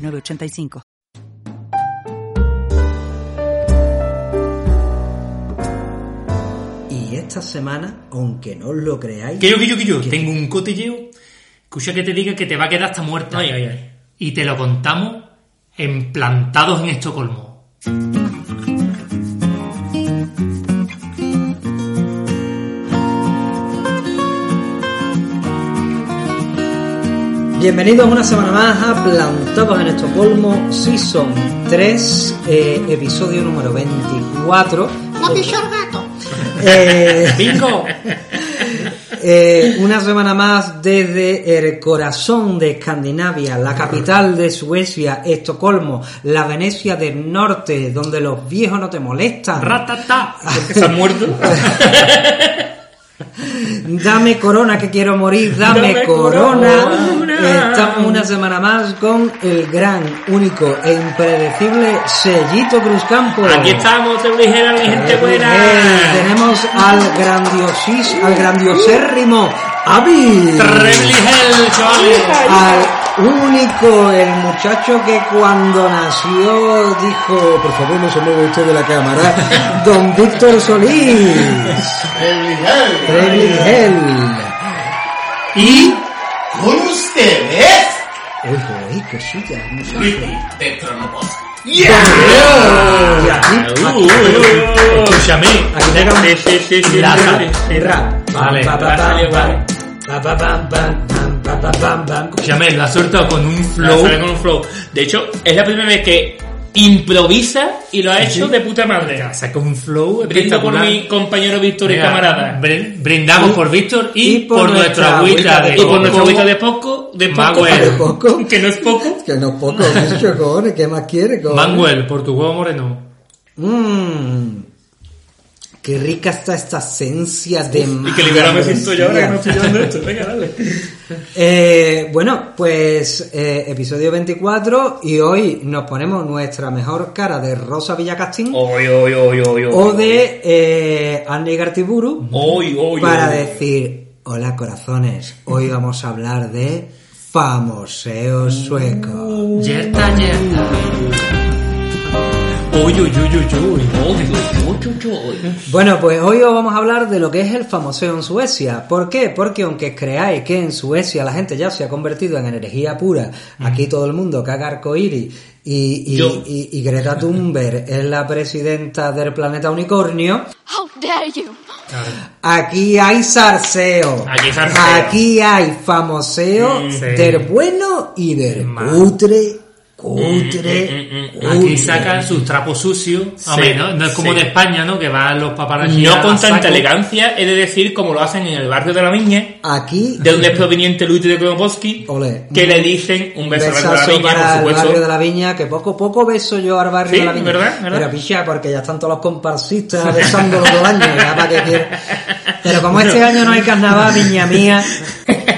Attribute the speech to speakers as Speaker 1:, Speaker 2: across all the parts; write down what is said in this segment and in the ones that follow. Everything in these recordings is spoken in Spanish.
Speaker 1: 906985.
Speaker 2: Y esta semana, aunque no os lo creáis,
Speaker 3: Que yo, que yo, que yo. Tengo un cotilleo. Escucha que te diga que te va a quedar hasta muerta.
Speaker 4: Ay, ay, ay.
Speaker 3: Y te lo contamos emplantados en Estocolmo.
Speaker 2: Bienvenidos una semana más a Plantados en Estocolmo, Season 3, eh, episodio número 24.
Speaker 5: No gato.
Speaker 2: Eh,
Speaker 3: ¡Bingo!
Speaker 2: eh, una semana más desde el corazón de Escandinavia, la capital de Suecia, Estocolmo, la Venecia del norte, donde los viejos no te molestan.
Speaker 3: ¡Ratata!
Speaker 4: Porque se han muerto.
Speaker 2: Dame corona que quiero morir, dame,
Speaker 4: Dame
Speaker 2: corona.
Speaker 4: corona.
Speaker 2: Estamos una semana más con el gran, único e impredecible Sellito Cruzcampo.
Speaker 4: Aquí estamos, ligera mi gente buena.
Speaker 2: Tenemos al grandiosis, al grandiosérrimo Avi.
Speaker 4: Trebly Hell, chavales.
Speaker 2: Al único, el muchacho que cuando nació dijo, por favor no se mueva usted de la cámara, don Víctor Solís. Hell.
Speaker 3: Y
Speaker 6: con ustedes,
Speaker 2: Uy, uy, qué
Speaker 6: de Tronopos.
Speaker 2: Y aquí, aquí,
Speaker 3: escúchame.
Speaker 2: aquí
Speaker 4: Sí, sí, sí.
Speaker 3: Vale,
Speaker 4: vale.
Speaker 3: Escúchame, lo ha soltado con un
Speaker 4: Flow. con un flow. De hecho, es la primera vez que improvisa y lo ha hecho de puta madre.
Speaker 3: Saca un flow
Speaker 4: Brindo por mi compañero Víctor y camarada.
Speaker 3: brin- Brindamos por Víctor y,
Speaker 2: por
Speaker 3: por,
Speaker 2: nuestra
Speaker 3: agüita de
Speaker 4: poco, de poco, que no es poco.
Speaker 2: Que no es poco, ¿qué más quiere?
Speaker 3: Manuel, por tu huevo moreno.
Speaker 2: Mmm. Qué rica está esta esencia de
Speaker 4: Y que liberado me siento yo ahora que no estoy llevando esto. Venga, dale.
Speaker 2: Eh, bueno, pues eh, episodio 24 y hoy nos ponemos nuestra mejor cara de Rosa Villacastín
Speaker 4: Oy, oy, oy, oy, oy.
Speaker 2: o de eh, Annie Gartiburu
Speaker 4: Oy, oy,
Speaker 2: para
Speaker 4: oy.
Speaker 2: decir, hola corazones, hoy vamos a hablar de famoseo sueco.
Speaker 3: Yerta, yerta. Uy, uy, uy, uy, uy.
Speaker 2: Bueno, pues hoy os vamos a hablar de lo que es el famoseo en Suecia. ¿Por qué? Porque aunque creáis que en Suecia la gente ya se ha convertido en energía pura, aquí todo el mundo caga arcoíris y, y, y- y Greta Thunberg es la presidenta del planeta unicornio,
Speaker 5: How dare you?
Speaker 2: aquí hay zarseo.
Speaker 4: Aquí hay zarseo.
Speaker 2: Aquí hay famoseo
Speaker 3: Mm, sí.
Speaker 2: del bueno y del
Speaker 3: Mal.
Speaker 2: cutre, cutre,
Speaker 4: Mm,
Speaker 2: cutre.
Speaker 3: Aquí sacan sus trapos sucios. Hombre, ¿no? No es como
Speaker 4: sí.
Speaker 3: de España, ¿no? Que van los paparazzi
Speaker 4: No con tanta elegancia, he de decir, como lo hacen en el barrio de la Viña,
Speaker 2: Aquí,
Speaker 4: de donde es proveniente Luis de
Speaker 2: Ole.
Speaker 4: que le dicen un beso al barrio de la Viña,
Speaker 2: para
Speaker 4: por
Speaker 2: el
Speaker 4: supuesto.
Speaker 2: barrio de la Viña, que poco poco beso yo al barrio
Speaker 4: Sí,
Speaker 2: de la Viña.
Speaker 4: ¿verdad? ¿verdad?
Speaker 2: Pero picha, porque ya están todos los comparsistas besándolo todo el año, ya para quiere. Pero como este año no hay carnaval, viña mía,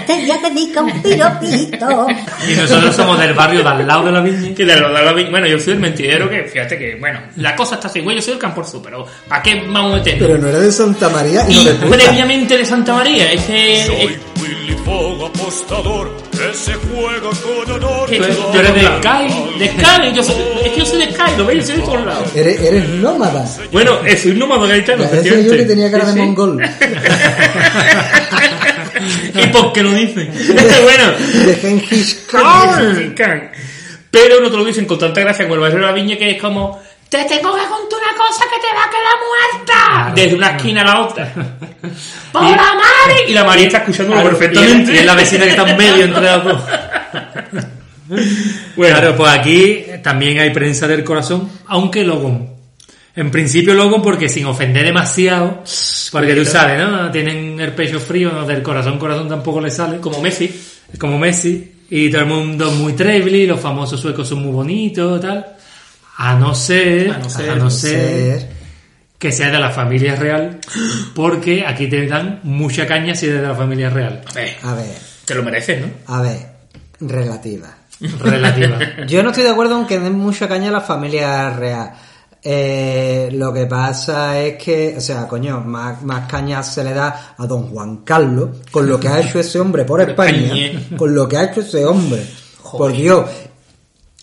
Speaker 5: Te voy a dedicar un piropito.
Speaker 3: Y nosotros somos del barrio de al lado de la viña.
Speaker 4: Que de lo de la Viña- bueno, yo soy el mentidero que, fíjate que, bueno, la cosa está así, güey, yo soy el Camporzu, pero ¿para qué vamos a meternos?
Speaker 2: pero no era de Santa María,
Speaker 4: Y
Speaker 2: de puta.
Speaker 4: previamente de Santa María, ese...
Speaker 7: Soy Willy Fogg, apostador, que se juega con honor.
Speaker 3: tú eres de Sky.
Speaker 4: de Sky, yo soy, es que yo soy de Sky, lo veis, yo soy de todos lados.
Speaker 2: Eres, eres nómada.
Speaker 4: Bueno, eh, soy un nómado gaitano,
Speaker 2: Ya decía yo que
Speaker 4: efectivamente.
Speaker 2: tenía cara de
Speaker 4: Sí, sí.
Speaker 2: mongol.
Speaker 4: ¿Y por qué lo dicen? bueno,
Speaker 2: De Genghis Khan.
Speaker 4: Pero no te lo dicen con tanta gracia como el barrio de la viña que es como te tengo que contar una cosa que te va a quedar muerta desde una esquina a la otra ¡Por la madre! y la María está escuchándolo
Speaker 3: Claro,
Speaker 4: perfectamente
Speaker 3: Y es la vecina que está en medio entre las dos.
Speaker 4: Bueno,
Speaker 3: Claro, pues aquí también hay prensa del corazón, aunque Logon. En principio Logon porque sin ofender demasiado, porque tú sabes, ¿no? Tienen el pecho frío, no, del corazón, corazón tampoco le sale.
Speaker 4: como Messi
Speaker 3: como Messi, y todo el mundo es muy trebly, los famosos suecos son muy bonitos, tal. A no ser,
Speaker 4: A no ser,
Speaker 3: a no
Speaker 2: Ser-
Speaker 3: ser que sea de la familia real, porque aquí te dan mucha caña si eres de la familia real.
Speaker 4: A ver,
Speaker 2: A ver,
Speaker 4: te lo mereces, ¿no?
Speaker 2: a ver, relativa.
Speaker 3: Relativa.
Speaker 2: Yo no estoy de acuerdo en que den mucha caña a la familia real. Eh, lo que pasa es que, o sea, coño, más, más caña se le da a don Juan Carlos con lo que ha hecho ese hombre por España, con lo que ha hecho ese hombre. Por Dios,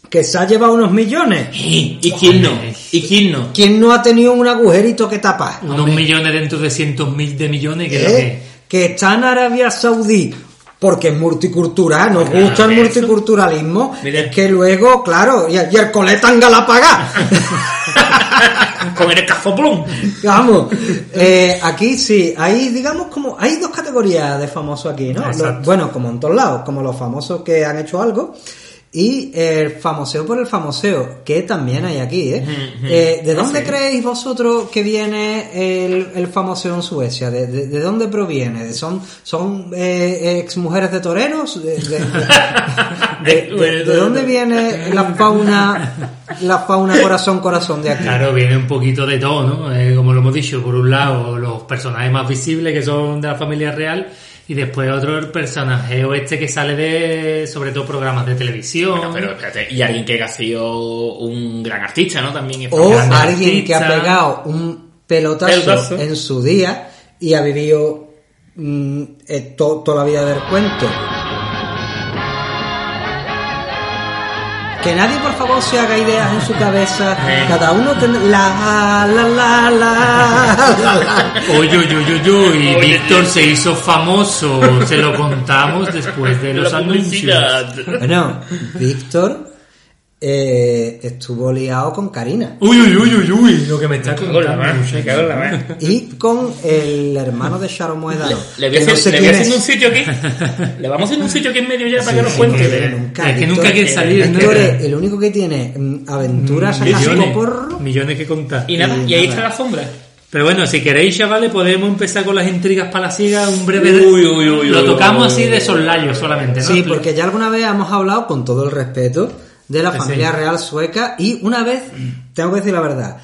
Speaker 2: que se ha llevado unos millones.
Speaker 4: ¿Y, quién no? ¿Y quién no?
Speaker 2: ¿Quién no ha tenido un agujerito que tapar?
Speaker 3: Unos millones dentro de cientos mil de millones, que
Speaker 2: ¿Eh? Que está en Arabia Saudí porque es multicultural, nos gusta el
Speaker 4: eso.
Speaker 2: multiculturalismo,
Speaker 4: Mira.
Speaker 2: es que luego, claro, y, y el coleta en Galapagar.
Speaker 4: Con el cazoplón.
Speaker 2: Vamos, eh, aquí sí, hay, digamos, como, hay dos categorías de famosos aquí, ¿no? Los- bueno, como en todos lados, como los famosos que han hecho algo y el famoseo por el famoseo, que también hay aquí, ¿eh? Eh, ¿De dónde creéis vosotros que viene el, el famoseo en Suecia? ¿De, de, de dónde proviene? ¿Son, son eh, ex mujeres de toreros? ¿De, de- de- de- de dónde viene la fauna, la fauna corazón corazón de aquí?
Speaker 3: Claro, viene un poquito de todo, ¿no? Eh, como lo hemos dicho, por un lado los personajes más visibles que son de la familia real y después otro el personaje o este que sale de, sobre todo, programas de televisión.
Speaker 4: Bueno, pero espérate, y alguien que ha sido un gran artista, ¿no? También es
Speaker 2: O alguien que ha pegado un pelotazo,
Speaker 4: Pelotazo.
Speaker 2: en su día y ha vivido mm, eh, to- toda la vida del cuento. Que nadie, por favor, se haga ideas en su cabeza. Cada uno tendrá... La, la, la, la, la, la.
Speaker 3: Oye, oye, oye, oye, y
Speaker 4: Oye,
Speaker 3: Víctor se hizo famoso, se lo contamos después de los
Speaker 4: la
Speaker 3: anuncios.
Speaker 4: publicidad.
Speaker 2: Bueno, Víctor eh, estuvo liado con Karina.
Speaker 3: Uy, uy, uy, uy, uy, lo que me está contando.
Speaker 4: mano, me cago en la mano.
Speaker 2: Y con el hermano de Sharon Moedano.
Speaker 4: Le voy a
Speaker 2: que no
Speaker 4: hacer,
Speaker 2: sé
Speaker 4: le voy a hacer un
Speaker 2: es.
Speaker 4: sitio aquí. Le vamos a hacer un sitio aquí en medio ya para que nos cuente.
Speaker 2: pero nunca,
Speaker 3: Es que nunca quiere salir, ¿no?
Speaker 2: Es el único que tiene mm, aventuras a
Speaker 3: Millones, millones que contar.
Speaker 4: Y nada,
Speaker 2: Y
Speaker 4: y ahí
Speaker 2: nada.
Speaker 4: está la sombra.
Speaker 3: Pero bueno, si queréis, chavales, podemos empezar con las intrigas palaciegas, un breve...
Speaker 4: Uy, uy, uy,
Speaker 3: Lo
Speaker 4: uy,
Speaker 3: tocamos
Speaker 4: uy,
Speaker 3: así de soslayo solamente, ¿no?
Speaker 2: Sí, porque ya alguna vez hemos hablado, con todo el respeto, de la familia real sueca y una vez, tengo que decir la verdad,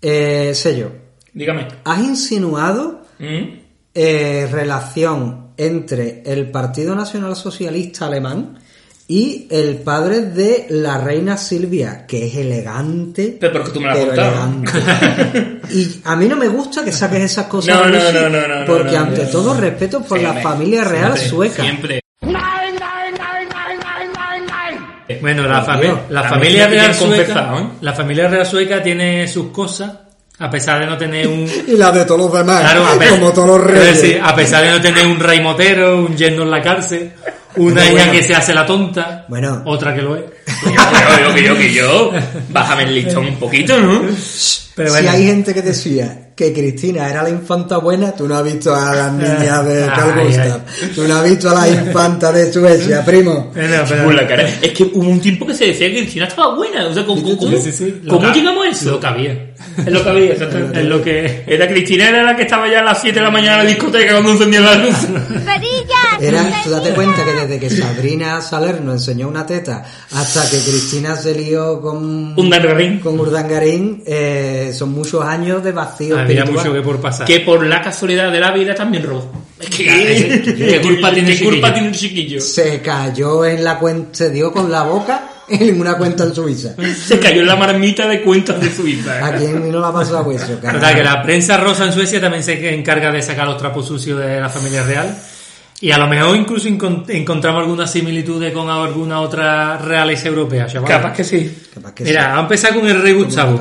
Speaker 2: eh, Sello,
Speaker 4: Dígame.
Speaker 2: has insinuado
Speaker 4: ¿Mm?
Speaker 2: eh, relación entre el Partido Nacional Socialista Alemán y el padre de la reina Silvia, que es elegante.
Speaker 4: Pero porque tú me lo has
Speaker 2: elegante. y a mí no me gusta que saques esas cosas.
Speaker 4: No, no, no, no, no,
Speaker 2: Porque ante todo respeto por la familia real sueca.
Speaker 4: Siempre.
Speaker 3: Bueno, la, fami-
Speaker 2: Dios.
Speaker 3: la familia real sueca,
Speaker 4: ¿eh?
Speaker 3: la familia real sueca tiene sus cosas, a pesar de no tener un,
Speaker 2: Y la de todos los demás,
Speaker 3: Claro, a
Speaker 2: como todos los reyes.
Speaker 3: decir, a pesar de no tener un rey motero, un yerno en la cárcel, una
Speaker 2: Bueno,
Speaker 3: hija
Speaker 2: bueno.
Speaker 3: que se hace la tonta,
Speaker 2: Bueno.
Speaker 3: otra que lo es.
Speaker 4: Yo, que yo, que yo, que yo. Bájame el listón un poquito, ¿no?
Speaker 3: Pero
Speaker 2: si hay gente que decía que Cristina era la infanta buena, tú no has visto a las niñas de Carl Gustav. Tú no has visto a la infanta de Suecia, primo.
Speaker 3: pero-
Speaker 4: Por la cara. Es que hubo un tiempo que se decía que Cristina estaba buena. O sea, ¿cómo, cómo,
Speaker 3: Sí, sí,
Speaker 4: ¿cómo llegamos a eso?
Speaker 3: Lo que había.
Speaker 4: Es lo que había, exactamente.
Speaker 3: Es lo que...
Speaker 4: Era Cristina era la que estaba ya a las 7 de la mañana en la discoteca cuando encendía la luz.
Speaker 2: Era, tú date cuenta que desde que Sabrina Salerno enseñó una teta hasta que Cristina se lió con,
Speaker 4: Un dangarín.
Speaker 2: con Urdangarín, eh, son muchos años de vacío
Speaker 3: Había
Speaker 2: espiritual.
Speaker 3: mucho que por pasar.
Speaker 4: Que por la casualidad de la vida también robó. Que,
Speaker 3: ¿Qué culpa tiene el
Speaker 4: ¿Qué culpa
Speaker 3: chiquillo?
Speaker 4: tiene el chiquillo?
Speaker 2: Se cayó en la cuenta, se dio con la boca en una cuenta en Suiza.
Speaker 4: Se cayó en la marmita de cuentas de Suiza.
Speaker 2: ¿A quién no la ha pasado eso?
Speaker 3: O sea, que la prensa rosa en Suecia también se encarga de sacar los trapos sucios de la familia real. Y a lo mejor incluso encon- encontramos algunas similitudes con alguna otra realeza europea, chaval.
Speaker 4: Capaz que sí.
Speaker 2: Capaz que
Speaker 3: Mira, vamos a empezar con el rey Gustavo.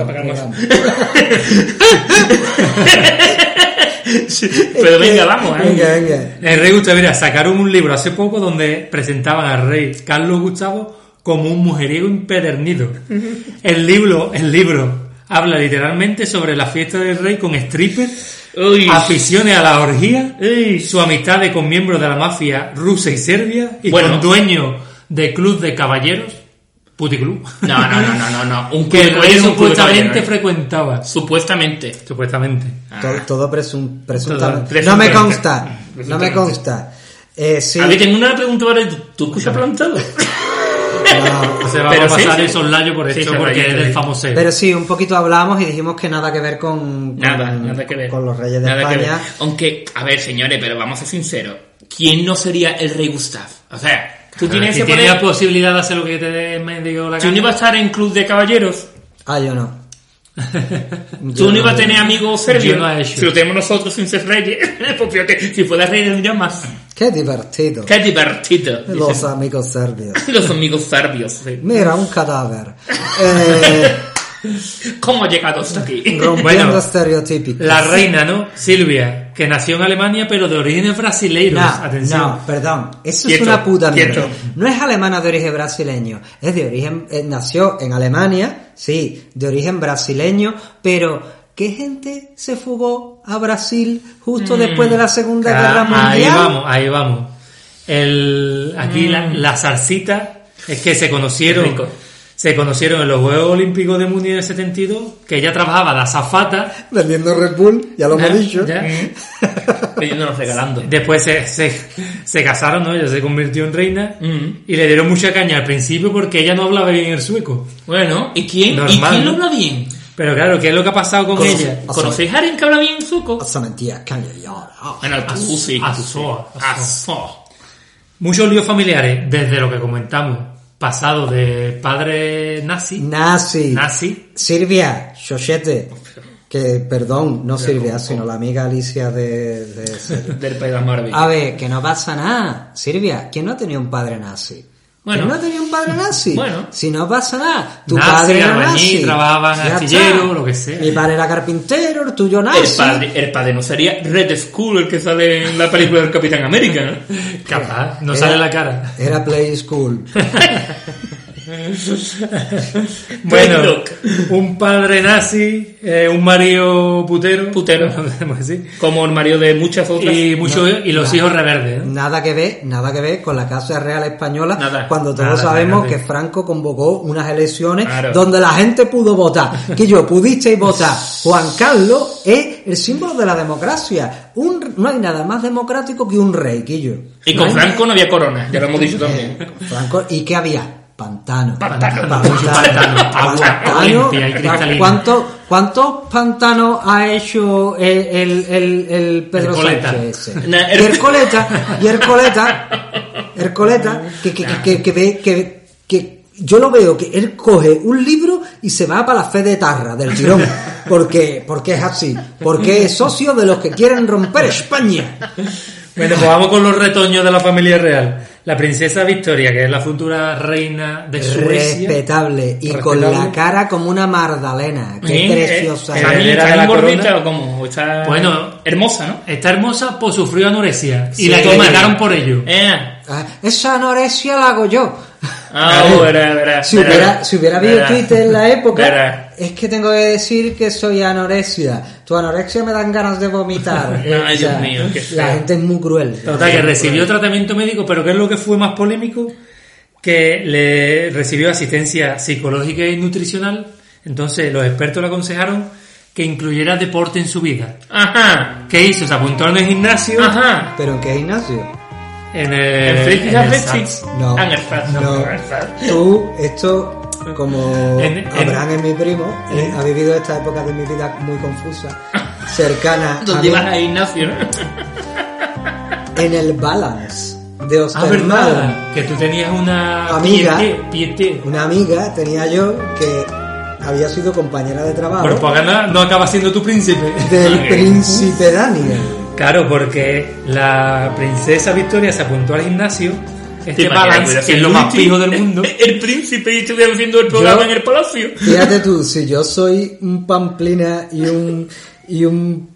Speaker 4: Pero venga, vamos, ¿eh?
Speaker 2: Venga, venga.
Speaker 3: El rey Gustavo, mira, sacaron un libro hace poco donde presentaban al rey Carlos Gustavo como un mujeriego impedernido. El libro, el libro habla literalmente sobre la fiesta del rey con strippers,
Speaker 4: Uy.
Speaker 3: aficiones a la orgía, su amistad con miembros de la mafia rusa y serbia y
Speaker 4: Bueno.
Speaker 3: con dueños de club de caballeros, puticlub,
Speaker 4: No, no, no, no, no, no. Un
Speaker 3: que el rey
Speaker 4: club
Speaker 3: supuestamente frecuentaba.
Speaker 4: Supuestamente.
Speaker 3: Supuestamente.
Speaker 2: Todo, todo presun- presuntamente.
Speaker 4: Todo
Speaker 2: no me consta. No me consta. Eh, sí.
Speaker 4: A ver, tengo una pregunta para tú. ¿Tú escuchas plantado?
Speaker 2: No,
Speaker 3: Se va
Speaker 4: Pero
Speaker 3: a pasar
Speaker 4: sí, sí.
Speaker 3: esos layos por
Speaker 4: Sí, se
Speaker 3: porque es del famoso.
Speaker 2: Pero sí, un poquito hablamos y dijimos que nada que ver con, con-
Speaker 4: Nada, nada que ver.
Speaker 2: con los reyes de
Speaker 4: Nada que
Speaker 2: España.
Speaker 4: ver. Aunque, a ver, señores, pero vamos a ser sinceros. ¿Quién no sería el rey Gustav? O sea, tú tienes
Speaker 3: si
Speaker 4: ese
Speaker 3: tienes
Speaker 4: poder...
Speaker 3: la posibilidad de hacer lo que te dé me digo la
Speaker 4: Tú no
Speaker 3: gana.
Speaker 4: ibas a estar en club de caballeros.
Speaker 2: Ah, yo no.
Speaker 4: Tú no ibas a tener amigos serbios.
Speaker 3: No.
Speaker 4: Si lo tenemos nosotros sin ser reyes. fíjate, si fueras rey tendrías más.
Speaker 2: Qué divertido.
Speaker 4: Qué divertido.
Speaker 2: Los
Speaker 4: dicen.
Speaker 2: amigos serbios.
Speaker 4: Los amigos serbios. sí.
Speaker 2: Mira, un cadáver. Eh,
Speaker 4: ¿Cómo ha llegado hasta aquí?
Speaker 2: rompiendo
Speaker 3: Bueno,
Speaker 2: estereotípicos.
Speaker 3: La reina, ¿no? Silvia, que nació en Alemania pero de orígenes brasileiros.
Speaker 2: No,
Speaker 3: Atención.
Speaker 2: no, perdón. Eso
Speaker 4: Quieto,
Speaker 2: es una puta mierda. No es alemana de origen brasileño. Es de origen... eh, nació en Alemania, sí, de origen brasileño, pero... ¿Qué gente se fugó a Brasil justo después de la Segunda Guerra
Speaker 3: Ah, ahí
Speaker 2: Mundial?
Speaker 3: vamos, ahí vamos. El, aquí la, la salsita es que se conocieron,
Speaker 4: Rico.
Speaker 3: Se conocieron en los Juegos Olímpicos de Múnich del 72, que ella trabajaba de azafata.
Speaker 2: Vendiendo Red Bull, ya lo hemos dicho.
Speaker 3: Ya.
Speaker 4: Pidiéndonos regalando.
Speaker 3: Después se, se, se casaron, ¿no? Ella se convirtió en reina
Speaker 4: Mm.
Speaker 3: y le dieron mucha caña al principio porque ella no hablaba bien el sueco.
Speaker 4: Bueno, ¿y quién? ¿Y quién lo habla bien?
Speaker 3: Pero claro, ¿qué es lo que ha pasado con
Speaker 2: Conoce-
Speaker 3: ella?
Speaker 4: ¿Conocéis a alguien que habla bien sueco?
Speaker 2: Esa mentira, cambia ya.
Speaker 4: Bueno.
Speaker 3: Muchos líos familiares, desde lo que comentamos, pasado de padre nazi,
Speaker 2: Nazi.
Speaker 3: nazi,
Speaker 2: Silvia, Xochete. Que, perdón, no Silvia, sino la amiga Alicia de... de-
Speaker 4: Del País de las Maravillas.
Speaker 2: A ver, que no pasa nada. Silvia, ¿quién no tenía un padre nazi?
Speaker 4: Bueno.
Speaker 2: ¿Quién no tenía un padre nazi?
Speaker 4: Bueno.
Speaker 2: Si no pasa nada. Tu
Speaker 3: Nazi,
Speaker 2: padre era
Speaker 3: albañil,
Speaker 2: nazi.
Speaker 3: trabajaba en astillero, lo que sea.
Speaker 2: Mi padre era carpintero, el tuyo
Speaker 4: El
Speaker 2: nazi.
Speaker 4: padre, el padre no sería Red Skull, el que sale en la película del Capitán América, ¿no?
Speaker 3: capaz, no
Speaker 2: Era-
Speaker 3: sale la cara.
Speaker 2: Era Play School.
Speaker 3: Bueno, un padre nazi, eh, un marido putero,
Speaker 4: Putero. Como el marido de muchas otras.
Speaker 3: y, muchos, y los hijos rebeldes. ¿no?
Speaker 2: Nada que ver, nada que ver con la Casa Real Española,
Speaker 4: Nada.
Speaker 2: cuando todos
Speaker 3: Nada,
Speaker 2: sabemos
Speaker 3: nada,
Speaker 2: que
Speaker 3: nada.
Speaker 2: Franco convocó unas elecciones
Speaker 4: Claro.
Speaker 2: donde la gente pudo votar. Que yo pudisteis votar. Juan Carlos es el símbolo de la democracia. Un, no hay nada más democrático que un rey, Quillo.
Speaker 4: Y con Franco no había corona, ya lo hemos dicho también.
Speaker 2: Franco, ¿y qué había? Pantano.
Speaker 4: Pantano.
Speaker 3: Pantano, agua limpia y cristalina.
Speaker 2: ¿Cuántos pantanos ha hecho el, el, el, el Pedro. Sánchez ese?
Speaker 4: Nah,
Speaker 2: y Ercoleta, y Ercoleta, Ercoleta, que, que, que, que, que, ve- que, que yo lo veo que él coge un libro y se va para la fe de Tarra, del tirón. Porque, porque es así. Porque es socio de los que quieren romper España.
Speaker 3: Bueno, pues vamos con los retoños de la familia real. La princesa Victoria, que es la futura reina de Suecia.
Speaker 2: Respetable. Y con
Speaker 3: Respetable.
Speaker 2: la cara como una Magdalena. Qué
Speaker 4: ¿Eh?
Speaker 2: preciosa.
Speaker 4: Eh,
Speaker 2: es.
Speaker 4: ¿Está gordita
Speaker 3: corona.
Speaker 4: o cómo? Está
Speaker 3: Bueno.
Speaker 4: hermosa, ¿no?
Speaker 3: Está hermosa, pues sufrió anorexia.
Speaker 4: Sí,
Speaker 3: y la
Speaker 4: ya.
Speaker 3: por ello.
Speaker 4: Eh.
Speaker 2: Ah, Esa anorexia la hago yo.
Speaker 4: Ah,
Speaker 2: Claro.
Speaker 4: verá, verá,
Speaker 2: Si
Speaker 4: verá.
Speaker 2: hubiera, si hubiera habido. Twitter en la época, es que tengo que decir que soy anorexia. Tu anorexia me dan ganas de vomitar.
Speaker 4: Ay, Dios mío, qué
Speaker 2: la gente es muy cruel.
Speaker 3: Total, que recibió tratamiento médico, pero ¿qué es lo que fue más polémico? Que le recibió asistencia psicológica y nutricional. Entonces, los expertos le aconsejaron que incluyera deporte en su vida.
Speaker 4: Ajá.
Speaker 3: ¿Qué hizo? Se apuntó en el gimnasio.
Speaker 4: Ajá.
Speaker 2: ¿Pero en qué gimnasio?
Speaker 3: En el,
Speaker 4: En
Speaker 3: en
Speaker 4: Flick
Speaker 3: el
Speaker 4: Athletics.
Speaker 3: Saks.
Speaker 2: No.
Speaker 4: Ah, en el
Speaker 2: No.
Speaker 4: no, en.
Speaker 2: Tú, esto, como
Speaker 3: En- en-
Speaker 2: Abraham es mi primo, eh, ha vivido esta época de mi vida muy confusa, cercana
Speaker 4: ¿Dónde ibas a Ignacio, no?
Speaker 2: en el Balance de
Speaker 3: Ah,
Speaker 2: Ostermal.
Speaker 3: verdad. Que tú tenías una
Speaker 2: Amiga.
Speaker 3: pieté.
Speaker 2: Una amiga tenía yo que había sido compañera de trabajo
Speaker 3: Propaganda no acaba siendo tu príncipe.
Speaker 2: del príncipe Daniel.
Speaker 3: Claro, porque la princesa Victoria se apuntó al gimnasio.
Speaker 4: ¿Te
Speaker 3: Este balance, que es lo más fijo del mundo.
Speaker 4: El príncipe y estuviera haciendo el programa
Speaker 2: Yo-
Speaker 4: en el palacio.
Speaker 2: Fíjate tú, si yo soy un pamplina y un y un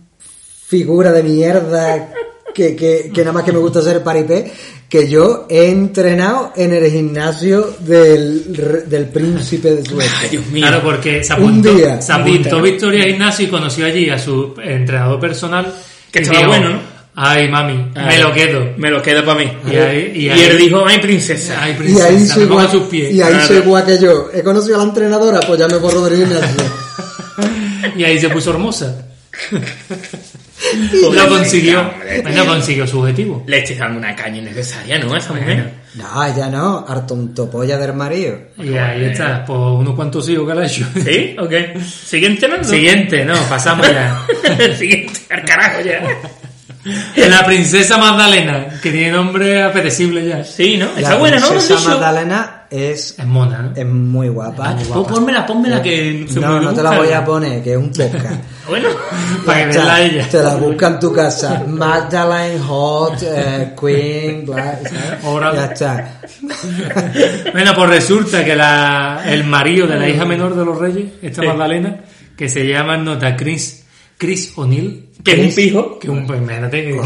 Speaker 2: figura de mierda que, que, que nada más que me gusta hacer paripé, que yo he entrenado en el gimnasio del, del príncipe de
Speaker 4: Ay,
Speaker 2: Suecia.
Speaker 4: Dios mío.
Speaker 3: Claro, porque se
Speaker 2: Un
Speaker 3: apuntó,
Speaker 2: día.
Speaker 3: se
Speaker 4: Un
Speaker 3: apuntó
Speaker 4: día.
Speaker 3: Victoria al gimnasio y conoció allí a su entrenador personal.
Speaker 4: Que
Speaker 3: y
Speaker 4: estaba
Speaker 3: dijo,
Speaker 4: bueno, ¿no?
Speaker 3: Ay, mami, me lo quedo.
Speaker 4: Me lo quedo para mí.
Speaker 3: Y ahí- y
Speaker 4: y,
Speaker 3: ahí-
Speaker 4: él dijo, ay, princesa.
Speaker 3: Ay,
Speaker 2: Y
Speaker 3: princesa,
Speaker 2: ahí
Speaker 3: me
Speaker 2: soy
Speaker 3: pongo a
Speaker 2: igual,
Speaker 3: sus pies.
Speaker 2: y ahí
Speaker 4: Claro.
Speaker 2: soy igual que yo. He conocido a la entrenadora, pues ya me del gimnasio.
Speaker 3: Y ahí se puso hermosa. Lo consiguió. Bueno, consiguió su objetivo.
Speaker 4: Le estoy dando una caña innecesaria, ¿no? A esa mujer.
Speaker 2: No, ya no, harto un topolla del marido.
Speaker 3: Y ahí está, pues unos cuantos hijos que le ha hecho.
Speaker 4: ¿Sí? Ok. ¿Siguiente, no?
Speaker 3: Siguiente, no, pasamos ya.
Speaker 4: Carajo ya.
Speaker 3: La princesa Magdalena, que tiene nombre apetecible ya.
Speaker 4: Sí, ¿no? Está
Speaker 2: La
Speaker 4: buena, ¿no?
Speaker 2: princesa
Speaker 4: ¿Has dicho?
Speaker 2: Magdalena es,
Speaker 3: Es mona, ¿no?
Speaker 2: es muy guapa.
Speaker 4: Pon- Pónmela, pónmela que se
Speaker 2: No, no te la voy a poner, que es un podcast.
Speaker 4: Bueno,
Speaker 3: Para que verla ella.
Speaker 2: Te la busca en tu casa. Magdalene, Hot, eh, Queen, Black. ¿sabes?
Speaker 3: Ahora-
Speaker 2: Ya está.
Speaker 3: Bueno, pues resulta que la, el marido de la hija menor de los reyes, esta. Magdalena, que se llama nota Chris, Chris O'Neill,
Speaker 4: que es un pijo.
Speaker 3: que un, pues, imagínate, que,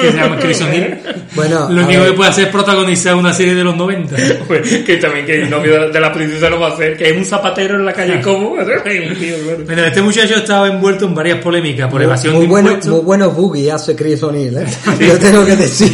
Speaker 3: que se llama Chris O'Neill.
Speaker 2: Bueno,
Speaker 3: Lo único
Speaker 2: ver.
Speaker 3: que puede hacer es protagonizar una serie de los 90.
Speaker 4: Pues, que también que el novio de- la princesa lo va a hacer, que es un zapatero en la calle como.
Speaker 3: Bueno, este muchacho estaba envuelto en varias polémicas por evasión
Speaker 2: muy
Speaker 3: de
Speaker 2: bueno,
Speaker 3: impuestos.
Speaker 2: muy buenos boogies hace Chris O'Neill, ¿eh? Yo tengo que decir.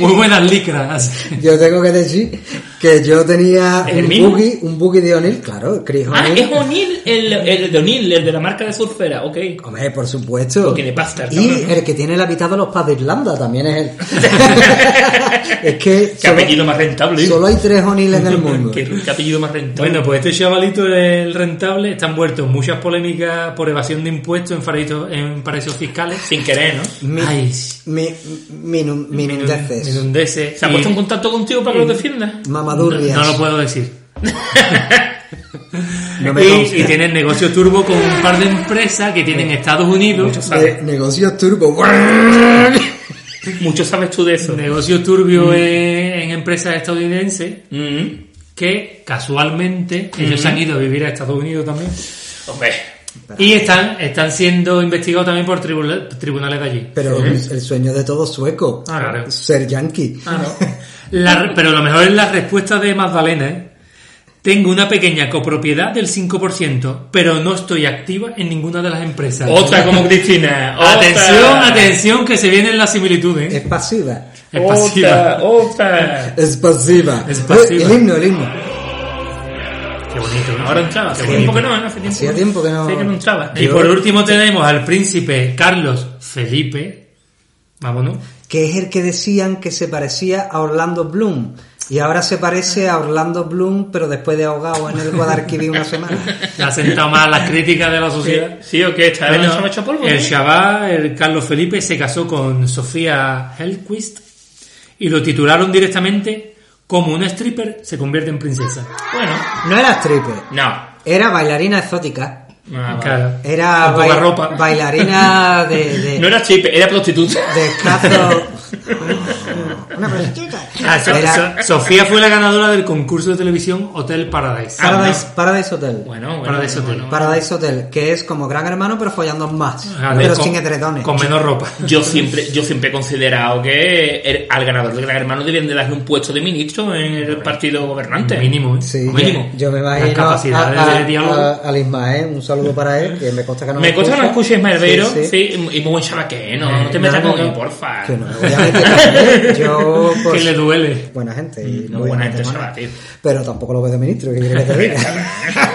Speaker 3: Muy buenas licras.
Speaker 2: Yo tengo que decir que yo tenía
Speaker 4: ¿El
Speaker 2: un
Speaker 4: mismo?
Speaker 2: boogie, un boogie de O'Neill, claro, Chris
Speaker 4: Ah, es O'Neill, el, el de O'Neill, el de la marca de surfera, ok.
Speaker 2: Hombre, por supuesto.
Speaker 4: Porque de pasta,
Speaker 2: Y
Speaker 4: cabrón, ¿no?
Speaker 2: el que tiene la mitad de los padres de Irlanda también es él. es que
Speaker 4: Qué
Speaker 2: solo,
Speaker 4: apellido más rentable. ¿eh?
Speaker 2: solo hay tres O'Neill en el mundo.
Speaker 4: Qué, qué apellido más rentable.
Speaker 3: Bueno, pues este chavalito el rentable está envuelto en muchas polémicas por evasión de impuestos en paraísos, en paraísos fiscales.
Speaker 4: sin querer, ¿no?
Speaker 2: Mi,
Speaker 3: Ay,
Speaker 2: mi, minun- minundeces.
Speaker 3: Minundeces.
Speaker 4: ¿Se ha puesto en contacto contigo para que lo defiendas?
Speaker 2: Mamadurrias.
Speaker 3: No lo puedo decir.
Speaker 2: No me
Speaker 3: y, tienen negocio turbo con un par de empresas que tienen Estados Unidos.
Speaker 2: De negocios turbo.
Speaker 4: Mucho sabes tú de eso.
Speaker 3: Negocio turbio en, en empresas estadounidenses
Speaker 4: Mm.
Speaker 3: que casualmente ellos se han ido a vivir a Estados Unidos también.
Speaker 4: Hombre,
Speaker 3: Y están, están siendo investigados también por tribunal- tribunales de allí.
Speaker 2: Pero el sueño de todo sueco.
Speaker 3: Ah, claro.
Speaker 2: Ser yankee.
Speaker 3: La- pero lo mejor es la respuesta de Magdalena. ¿eh? Tengo una pequeña copropiedad del 5%, pero no estoy activa en ninguna de las empresas.
Speaker 4: otra como Cristina. otra.
Speaker 3: Atención, atención, que se vienen las similitudes.
Speaker 2: Es pasiva.
Speaker 3: Es pasiva.
Speaker 4: Otra, otra.
Speaker 2: Es pasiva.
Speaker 3: Es pasiva.
Speaker 2: El himno, el himno.
Speaker 3: Qué bonito, ¿no?
Speaker 4: Ahora entraba. Hace
Speaker 3: Qué
Speaker 4: tiempo que no, ¿no? Hace tiempo,
Speaker 2: Hacía tiempo que no-
Speaker 4: Sí, que no entraba.
Speaker 3: Y por último tenemos al príncipe Carlos Felipe. Vámonos.
Speaker 2: Que es el que decían que se parecía a Orlando Bloom. Y ahora se parece a Orlando Bloom, pero después de ahogado en el Guadalquivir una semana.
Speaker 3: Ha sentado más las críticas de la sociedad.
Speaker 4: Sí, o qué, está
Speaker 3: Bueno,
Speaker 4: hecho polvo.
Speaker 3: el chaval, el Carlos Felipe, se casó con Sofía Hellquist y lo titularon directamente como una stripper se convierte en princesa.
Speaker 4: Bueno,
Speaker 2: No era stripper,
Speaker 4: no.
Speaker 2: era bailarina exótica.
Speaker 4: Ah.
Speaker 3: Claro.
Speaker 2: Era
Speaker 3: Con poca
Speaker 2: bai-
Speaker 3: ropa.
Speaker 2: bailarina de, de,
Speaker 4: No era chip, era prostituta.
Speaker 2: de escaso. Una prostituta.
Speaker 3: Ah, So-
Speaker 2: Era
Speaker 3: So- Sofía fue la ganadora del concurso de televisión Hotel Paradise.
Speaker 2: Paradise, Paradise Hotel.
Speaker 4: Bueno, bueno.
Speaker 3: Paradise
Speaker 4: bueno,
Speaker 3: Hotel.
Speaker 4: bueno.
Speaker 2: Paradise Hotel, que es como Gran Hermano, pero follando más.
Speaker 3: Ah,
Speaker 2: pero
Speaker 3: con-
Speaker 2: sin edredones.
Speaker 3: Con menos ropa.
Speaker 4: Yo siempre, yo siempre he considerado que el- al ganador del Gran Hermano debían de darle un puesto de ministro en el partido gobernante.
Speaker 3: Mínimo, ¿eh?
Speaker 2: Sí,
Speaker 4: Mínimo.
Speaker 2: yo me
Speaker 3: Las
Speaker 2: imagino a,
Speaker 3: capacidades
Speaker 2: a-
Speaker 3: de diálogo.
Speaker 2: a- al Ismael, un saludo para él, que me consta que no
Speaker 4: Me consta que no escuches Ismael Beiro,
Speaker 2: Sí,
Speaker 4: sí,
Speaker 2: sí.
Speaker 4: y muy buen chaval que no, no te metas con él, porfa.
Speaker 2: Que no me voy a Yo,
Speaker 3: Que
Speaker 2: pues,
Speaker 3: le duele.
Speaker 2: buena gente. Y
Speaker 4: No,
Speaker 2: voy a
Speaker 4: buena gente tío.
Speaker 2: Pero tampoco lo veo de ministro, ¿qué quieres que te diga?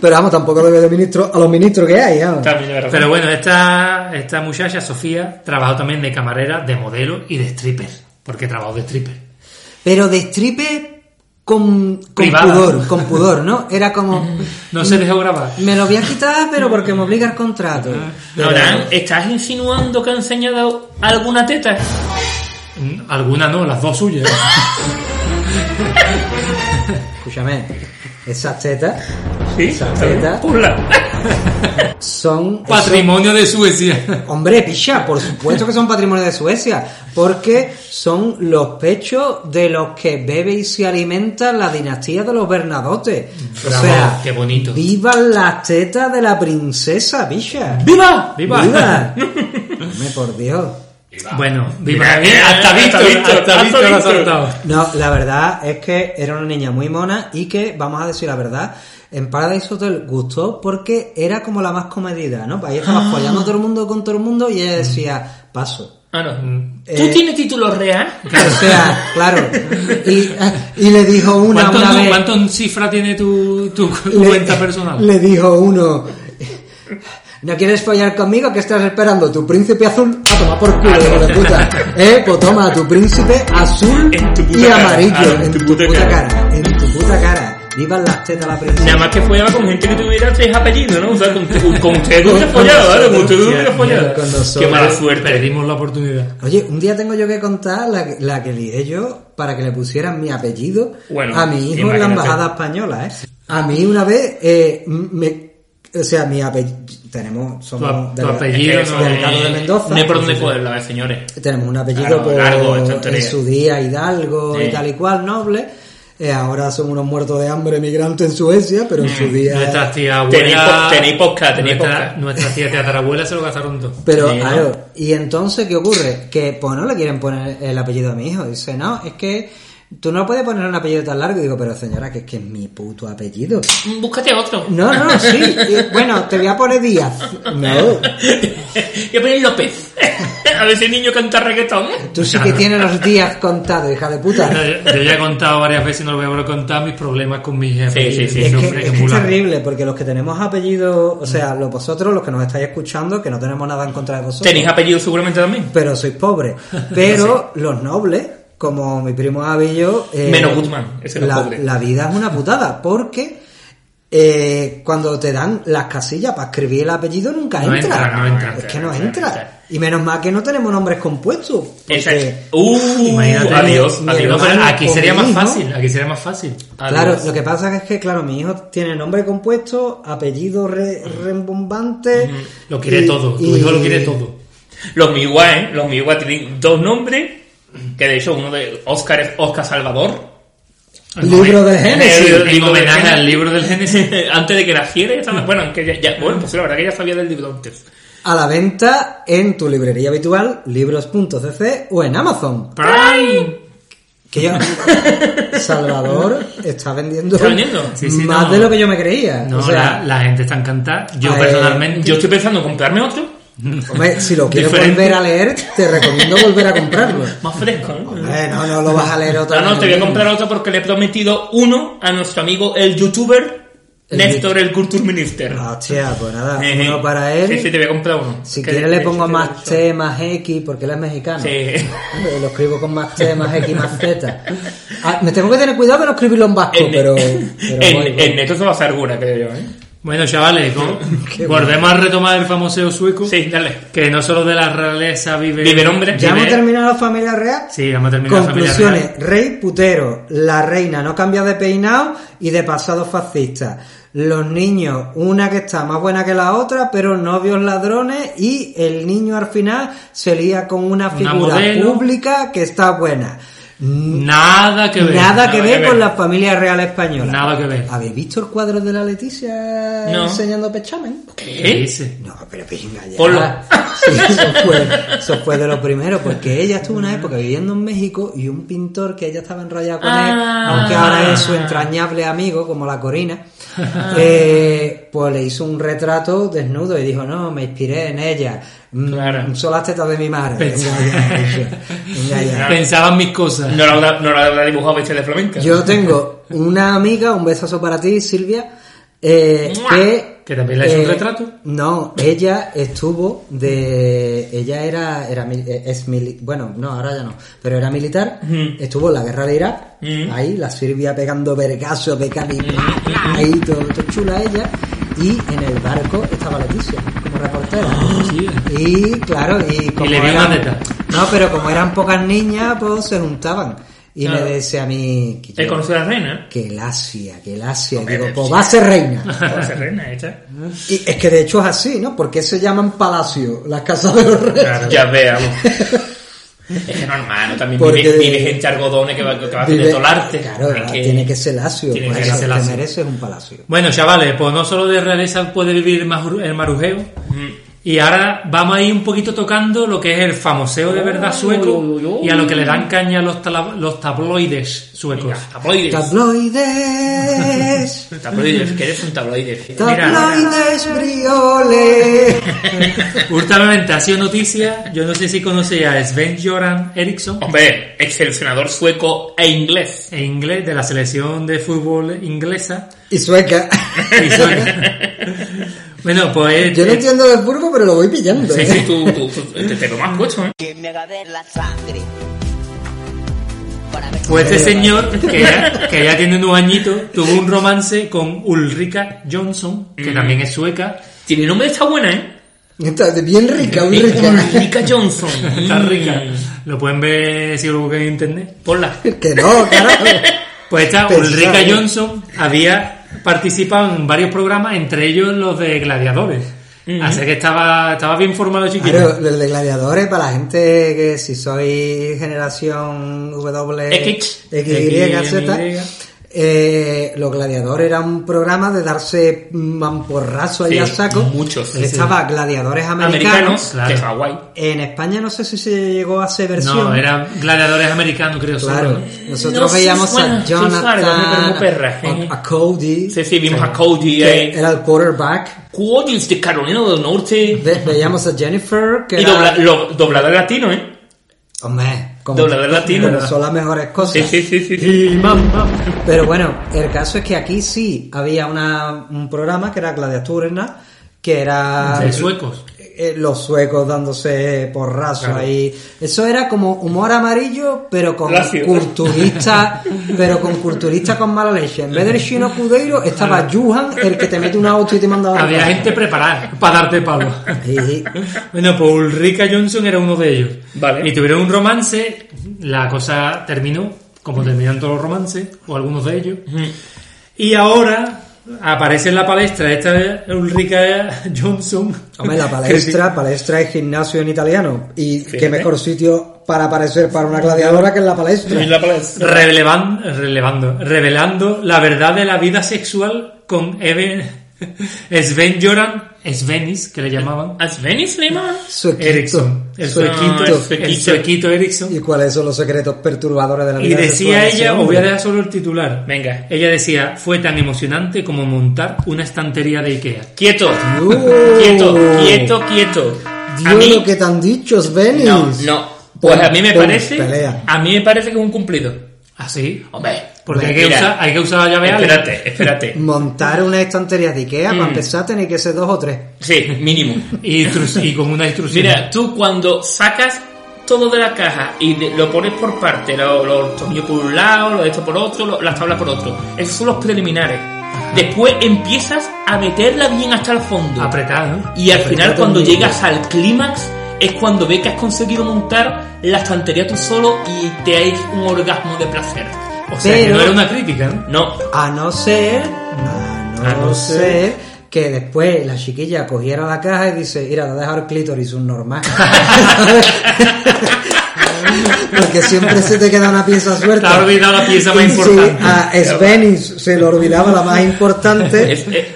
Speaker 2: Pero vamos, tampoco lo veo de ministro a los ministros que hay, vamos.
Speaker 3: Pero bueno, esta, esta muchacha, Sofía, trabajó también de camarera, de modelo y de stripper. Porque trabajó de stripper.
Speaker 2: Pero de stripe con, con pudor, con pudor, ¿no? Era como,
Speaker 3: No se dejó grabar.
Speaker 2: me lo voy a quitar, pero porque me obliga el contrato. Pero-
Speaker 4: Abraham, ¿estás insinuando que ha enseñado alguna teta?
Speaker 3: Mm, Alguna no, las dos suyas.
Speaker 2: Escúchame, esas tetas
Speaker 4: Sí,
Speaker 2: Esas tetas son...
Speaker 3: Patrimonio de Suecia.
Speaker 2: Hombre, picha, por supuesto que son patrimonio de Suecia, porque son los pechos de los que bebe y se alimenta la dinastía de los Bernadotes. O
Speaker 3: Bravo,
Speaker 2: sea,
Speaker 3: qué bonito.
Speaker 2: ¡Vivan las tetas de la princesa, picha!
Speaker 4: ¡Viva!
Speaker 3: ¡Viva!
Speaker 2: ¡Viva! Por Dios.
Speaker 3: Bueno, viva.
Speaker 4: Mira,
Speaker 3: Bien, hasta
Speaker 4: hasta
Speaker 3: Víctor,
Speaker 4: Víctor,
Speaker 3: hasta
Speaker 4: hasta
Speaker 3: Víctor lo ha
Speaker 4: Víctor.
Speaker 3: soltado.
Speaker 2: No, la verdad es que era una niña muy mona y que, vamos a decir la verdad, en Paradise Hotel gustó porque era como la más comedida, ¿no? Ahí estaba follando todo el mundo con todo el mundo y ella decía, paso.
Speaker 4: Ah, no.
Speaker 2: Eh,
Speaker 4: ¿Tú tienes título real?
Speaker 2: O sea, claro. Y, y le dijo una
Speaker 3: ¿Cuántos,
Speaker 2: una vez.
Speaker 3: cuántos cifras tiene tu, tu
Speaker 2: le-
Speaker 3: cuenta personal?
Speaker 2: Le dijo uno. ¿No quieres follar conmigo? ¿Qué estás esperando? ¿Tu príncipe azul? A tomar por culo, hijo de puta. Eh, pues toma, tu príncipe azul
Speaker 4: tu
Speaker 2: y amarillo.
Speaker 4: Ah,
Speaker 2: en tu puta cara. En tu puta cara. Vivan las tetas la princesa.
Speaker 4: Nada más que follaba con gente que tuviera tres apellidos, ¿no? O sea, con, con, con ustedes no hubiera follado, ¿vale? Con ustedes no hubiera follado. Qué mala suerte.
Speaker 3: Perdimos la oportunidad.
Speaker 2: Oye, un día tengo yo que contar la, que- la que lié yo para que le pusieran mi apellido
Speaker 4: Bueno,
Speaker 2: a mi hijo en la embajada española, ¿eh? A mí una vez, eh, me, o sea, mi apellido, tenemos, somos
Speaker 3: Tu- tu apellido
Speaker 4: Es que
Speaker 3: no-
Speaker 2: del Cabo de Mendoza.
Speaker 4: No hay por dónde cogerla, eh, señores.
Speaker 2: Tenemos un apellido
Speaker 4: Claro,
Speaker 2: por,
Speaker 4: largo,
Speaker 2: en su día Hidalgo y
Speaker 4: Sí.
Speaker 2: tal y cual, noble. Eh, ahora son unos muertos de hambre migrantes en Suecia, pero en su día...
Speaker 3: Nuestras tías abuelas...
Speaker 4: tenéis podcast, tenéis
Speaker 3: nuestra-
Speaker 4: podcast.
Speaker 3: Nuestras tías tatarabuelas se lo gastaron todo.
Speaker 2: Pero,
Speaker 4: Sí, ¿no?
Speaker 2: claro, y entonces, ¿qué ocurre? Que pues no le quieren poner el apellido a mi hijo. Dice, no, es que tú no puedes poner un apellido tan largo. Y digo, pero señora, que es que es mi puto apellido.
Speaker 4: Mm, Búscate otro.
Speaker 2: No, no, sí. y, bueno, te voy a poner Díaz. No,
Speaker 4: y a poner López. a ver si el niño canta reggaetón.
Speaker 2: tú sí que tienes los días contados, hija de puta.
Speaker 3: Yo yo ya he contado varias veces y no lo voy a volver a contar mis problemas con mis jefes.
Speaker 4: Sí, sí, sí.
Speaker 2: Es que, que terrible, porque los que tenemos apellidos, o sea, los vosotros, los que nos estáis escuchando, que no tenemos nada en contra de vosotros.
Speaker 4: Tenéis apellido seguramente también.
Speaker 2: pero sois pobres. Pero los nobles, como mi primo Avillo, eh,
Speaker 4: Menos Guzmán, ese
Speaker 2: la,
Speaker 4: pobre.
Speaker 2: la vida es una putada, porque eh, cuando te dan las casillas para escribir el apellido nunca
Speaker 3: No
Speaker 2: entra.
Speaker 3: entra, no entra.
Speaker 2: Es que no
Speaker 4: No
Speaker 2: entra.
Speaker 4: entra.
Speaker 2: Y menos mal que no tenemos nombres compuestos. porque-
Speaker 4: Exacto. Uh,
Speaker 3: Imagínate.
Speaker 4: adiós,
Speaker 2: mi
Speaker 4: adiós.
Speaker 3: Aquí sería más
Speaker 2: hijo.
Speaker 3: fácil. Aquí sería más fácil.
Speaker 2: Claro, lo que pasa es que, claro, mi hijo tiene nombre compuesto, apellido re- rembombante.
Speaker 3: Lo quiere
Speaker 2: y-
Speaker 3: todo. Tu
Speaker 2: y-
Speaker 3: hijo lo quiere todo.
Speaker 4: Los Miwa, ¿eh? Los Miwa tienen dos nombres, que de hecho uno de Oscar es Oscar Salvador.
Speaker 2: Libro del Génesis.
Speaker 4: El
Speaker 3: En
Speaker 4: libro del
Speaker 3: homenaje
Speaker 4: Génesis.
Speaker 3: al libro del Génesis.
Speaker 4: antes de que naciera, ya estaba- bueno, aunque ya, ya- bueno, pues la verdad que ya sabía del libro antes.
Speaker 2: A la venta en tu librería habitual, libros.cc o en Amazon.
Speaker 3: Prime.
Speaker 2: Que yo... Salvador está vendiendo,
Speaker 4: ¿Está vendiendo?
Speaker 3: Sí, sí,
Speaker 2: más
Speaker 3: no.
Speaker 2: de lo que yo me creía.
Speaker 3: No,
Speaker 2: o sea,
Speaker 3: la, la gente está encantada. Yo
Speaker 2: eh,
Speaker 3: personalmente.
Speaker 4: Yo estoy pensando en comprarme otro,
Speaker 2: hombre, si lo quieres
Speaker 4: Diferente.
Speaker 2: volver a leer, te recomiendo volver a comprarlo.
Speaker 4: más fresco, ¿no?
Speaker 2: Hombre, no, no lo vas a leer otra
Speaker 4: No, no,
Speaker 2: vez.
Speaker 4: te voy a comprar otro porque le he prometido uno a nuestro amigo el youtuber
Speaker 2: El
Speaker 4: Néstor, el Culture Minister.
Speaker 2: Hostia, pues nada,
Speaker 4: Eh,
Speaker 2: uno para él.
Speaker 4: Sí, sí, te voy a comprar uno.
Speaker 2: Si quieres le pongo más T más X porque él es mexicano.
Speaker 4: Sí.
Speaker 2: Lo escribo con más T más X más Z. Ah, me tengo que tener cuidado de no escribirlo en vasco, pero...
Speaker 4: en,
Speaker 2: pero voy, voy.
Speaker 4: en neto se va a hacer alguna, creo yo, ¿eh?
Speaker 3: Bueno, chavales, volvemos a retomar el famoso sueco.
Speaker 4: Sí, dale.
Speaker 3: Que no solo de la realeza vive.
Speaker 4: Vive el hombre.
Speaker 2: ¿Ya
Speaker 3: vive-
Speaker 2: hemos terminado la familia real?
Speaker 3: Sí, vamos a terminar la familia
Speaker 2: Conclusiones.
Speaker 3: real.
Speaker 2: Rey putero. La reina no cambia de peinado y de pasado fascista. Los niños, una que está más buena que la otra, pero novios ladrones y el niño al final se lía con una
Speaker 3: Una
Speaker 2: figura
Speaker 3: modelo.
Speaker 2: pública que está buena.
Speaker 3: Nada que ver.
Speaker 2: Nada que
Speaker 4: nada
Speaker 2: ver
Speaker 4: que
Speaker 2: con
Speaker 4: ver.
Speaker 2: la familia real española.
Speaker 3: Nada que ver.
Speaker 2: ¿Habéis visto el cuadro de la Leticia
Speaker 4: No.
Speaker 2: enseñando pechamen?
Speaker 3: ¿Qué
Speaker 4: ¿Qué?
Speaker 3: dice?
Speaker 2: No, pero venga ya.
Speaker 4: Ponlo.
Speaker 2: Sí, eso fue, eso fue de lo primero, porque ella estuvo una época viviendo en México y un pintor que ella estaba enrollada con él,
Speaker 4: Ah.
Speaker 2: aunque ahora es su entrañable amigo, como la Corina, eh, pues le hizo un retrato desnudo y dijo, no, me inspiré en ella. Mm,
Speaker 4: Claro.
Speaker 2: Son las tetas de mi madre.
Speaker 3: Pensé-
Speaker 2: Venga ya, eso. Venga ya.
Speaker 3: Pensaban mis cosas.
Speaker 4: No la habrá, no la habrá dibujado vestida de flamenca.
Speaker 2: Yo tengo una amiga, un besazo para ti, Silvia, eh, que...
Speaker 3: ¿Que también le ha hecho un retrato?
Speaker 2: No, ella estuvo de... Ella era... era mil- eh, es mili- bueno, no, ahora ya no, pero era militar, estuvo en la guerra de Irak, ahí, la Silvia pegando vergazos, pegando y ahí, todo, todo chula ella, y en el barco estaba Leticia, como reportera.
Speaker 3: sí.
Speaker 2: Y claro, y como
Speaker 3: le dio
Speaker 2: eran-. No, pero como eran pocas niñas, pues se juntaban. Y
Speaker 4: Claro.
Speaker 2: me decía a mí... que
Speaker 4: ¿He
Speaker 2: yo-
Speaker 4: conocido a la reina?
Speaker 2: que lasia, que lasia.
Speaker 4: Hombre,
Speaker 2: Digo, pues va a ser reina.
Speaker 4: Va a ser reina esta.
Speaker 2: Y es que de hecho es así, ¿no? Porque se llaman palacio, las casas de los reyes.
Speaker 4: Ya veamos. es que normal, ¿no? También
Speaker 2: Porque-
Speaker 4: vive, vive gente algodone que va, que va a hacer tolarte.
Speaker 2: Claro,
Speaker 4: Hay que-
Speaker 2: tiene que ser lacio.
Speaker 4: tiene
Speaker 2: pues
Speaker 4: que
Speaker 3: ser
Speaker 2: te
Speaker 3: lacio.
Speaker 2: mereces un palacio.
Speaker 3: Bueno, chavales, pues no solo de realeza puede vivir el maru- el marujeo.
Speaker 4: Mm.
Speaker 3: Y ahora vamos a ir un poquito tocando lo que es el famoseo de verdad sueco y a lo que le dan caña los, los tabloides suecos.
Speaker 4: Tabloides.
Speaker 2: Tabloides,
Speaker 4: Tabloides, que eres un tabloide.
Speaker 2: tabloides brioles.
Speaker 3: Últimamente ha sido noticia, yo no sé si conocéis a Sven Göran Eriksson,
Speaker 4: Hombre, ex seleccionador sueco e inglés.
Speaker 3: en inglés, de la selección de fútbol inglesa.
Speaker 2: Y sueca.
Speaker 3: Y sueca. Bueno, pues...
Speaker 2: Yo no
Speaker 3: eh,
Speaker 2: entiendo de fútbol, pero lo voy pillando.
Speaker 4: Sí,
Speaker 2: ¿eh?
Speaker 4: sí, tú, tú, tú- te, te lo has puesto, ¿eh?
Speaker 8: que me haga ver la sangre.
Speaker 3: Pues este señor, que ya, que ya tiene unos añitos, tuvo un romance con Ulrika Johnson, que
Speaker 4: Mm.
Speaker 3: también es sueca.
Speaker 4: Tiene nombre está buena, ¿eh?
Speaker 2: Está bien rica, muy rica.
Speaker 4: Ulrika Johnson.
Speaker 3: Está rica. Lo pueden ver si lo buscan en internet.
Speaker 4: Ponla.
Speaker 2: Que no, carajo.
Speaker 3: Pues esta. Ulrika Johnson había participado en varios programas, entre ellos los de gladiadores. Así que estaba, estaba bien formado chiquito.
Speaker 2: Claro, los de gladiadores, para la gente que si soy generación W,
Speaker 4: X.
Speaker 2: Y, Z,
Speaker 3: Y.
Speaker 2: eh, los gladiadores era un programa de darse mamporrazo ahí
Speaker 4: Sí,
Speaker 2: a saco.
Speaker 4: muchos, sí,
Speaker 2: Estaba gladiadores americanos.
Speaker 4: Americanos,
Speaker 3: claro.
Speaker 4: de Hawái.
Speaker 2: En España no sé si se llegó a hacer versión.
Speaker 3: No, eran gladiadores americanos, creo.
Speaker 2: Claro,
Speaker 3: solo.
Speaker 2: nosotros
Speaker 4: No
Speaker 2: veíamos a
Speaker 4: sí,
Speaker 2: Jonathan,
Speaker 4: perra,
Speaker 2: a,
Speaker 4: ¿eh?
Speaker 2: a Cody,
Speaker 4: Sí, sí, vimos a Cody
Speaker 2: que
Speaker 4: ahí.
Speaker 2: era el quarterback.
Speaker 4: Cody de Carolina del Norte.
Speaker 2: Ve- veíamos a Jennifer, que
Speaker 4: Y
Speaker 2: era...
Speaker 4: dobla, lo, doblador latino, ¿eh?
Speaker 2: Hombre, como,
Speaker 4: Doblador latino.
Speaker 2: como son las mejores cosas.
Speaker 4: Sí, sí, sí, sí. sí.
Speaker 2: Pero bueno, el caso es que aquí sí había una, un programa que era Gladiaturna, que era...
Speaker 3: De suecos.
Speaker 2: Eh, los suecos dándose porrazo
Speaker 3: Claro.
Speaker 2: ahí. Eso era como humor amarillo, pero con
Speaker 4: Lacio.
Speaker 2: culturista, pero con culturista con mala leche. En vez del chino Cudeiro estaba Juhan, el que te mete una auto y te manda a la
Speaker 3: Había gente preparada para darte palo.
Speaker 2: Sí.
Speaker 3: Bueno, pues Ulrika Johnson era uno de ellos.
Speaker 4: Vale.
Speaker 3: Y tuvieron un romance, la cosa terminó, como terminan todos los romances, o algunos de ellos. Y ahora aparece en la palestra esta Ulrika Johnson.
Speaker 2: Hombre, la palestra, palestra es gimnasio en italiano. Y qué mejor sitio para aparecer para una gladiadora que en la palestra.
Speaker 4: En la palestra.
Speaker 3: Relevan- relevando, revelando la verdad de la vida sexual con Even, Sven Joran, Svenis, que le llamaban,
Speaker 4: ¿A Svenis le llaman?
Speaker 2: Suequito.
Speaker 3: Ericsson, el
Speaker 2: Suequito.
Speaker 4: el
Speaker 3: el.
Speaker 2: ¿Y cuáles son los secretos perturbadores de la
Speaker 3: Y
Speaker 2: vida
Speaker 3: decía
Speaker 2: sexual de ese
Speaker 3: ella, os voy a dejar solo el titular.
Speaker 4: Venga.
Speaker 3: Ella decía, fue tan emocionante como montar una estantería de Ikea.
Speaker 4: Quieto.
Speaker 2: Dios.
Speaker 4: Quieto, quieto, quieto. A
Speaker 2: Dios,
Speaker 4: mí,
Speaker 2: lo que te han dicho, Svenis.
Speaker 4: no, no. Pues a mí me
Speaker 2: Pum,
Speaker 4: parece,
Speaker 2: pelea.
Speaker 4: a mí me parece que es un cumplido.
Speaker 3: ¿Así?
Speaker 4: Hombre,
Speaker 3: Porque hay que,
Speaker 4: mira,
Speaker 3: usar, hay que usar la llave.
Speaker 4: Espérate, espérate.
Speaker 2: Montar una estantería de Ikea,
Speaker 4: Mm.
Speaker 2: para empezar, tenéis que ser dos o tres.
Speaker 4: Sí, mínimo.
Speaker 3: Y, y con una instrucción.
Speaker 4: Mira, tú cuando sacas todo de la caja y de- lo pones por parte, lo- los tornillos por un lado, lo de esto por otro, lo- las tablas por otro, esos son los preliminares. Después empiezas a meterla bien hasta el fondo.
Speaker 3: Apretar, ¿no?
Speaker 4: Y al final cuando llegas al clímax es cuando ves que has conseguido montar la estantería tú solo y te hay un orgasmo de placer.
Speaker 3: O sea, que no era una crítica, ¿no?
Speaker 4: No,
Speaker 2: A no ser, a no,
Speaker 4: A no
Speaker 2: ser que después la chiquilla cogiera la caja y dice, mira, te he dejado el clítoris un normal. Porque siempre se te queda una pieza suelta.
Speaker 3: Te has olvidado la pieza más importante.
Speaker 2: Sí, a Svenis se le olvidaba la más importante.
Speaker 4: es, es-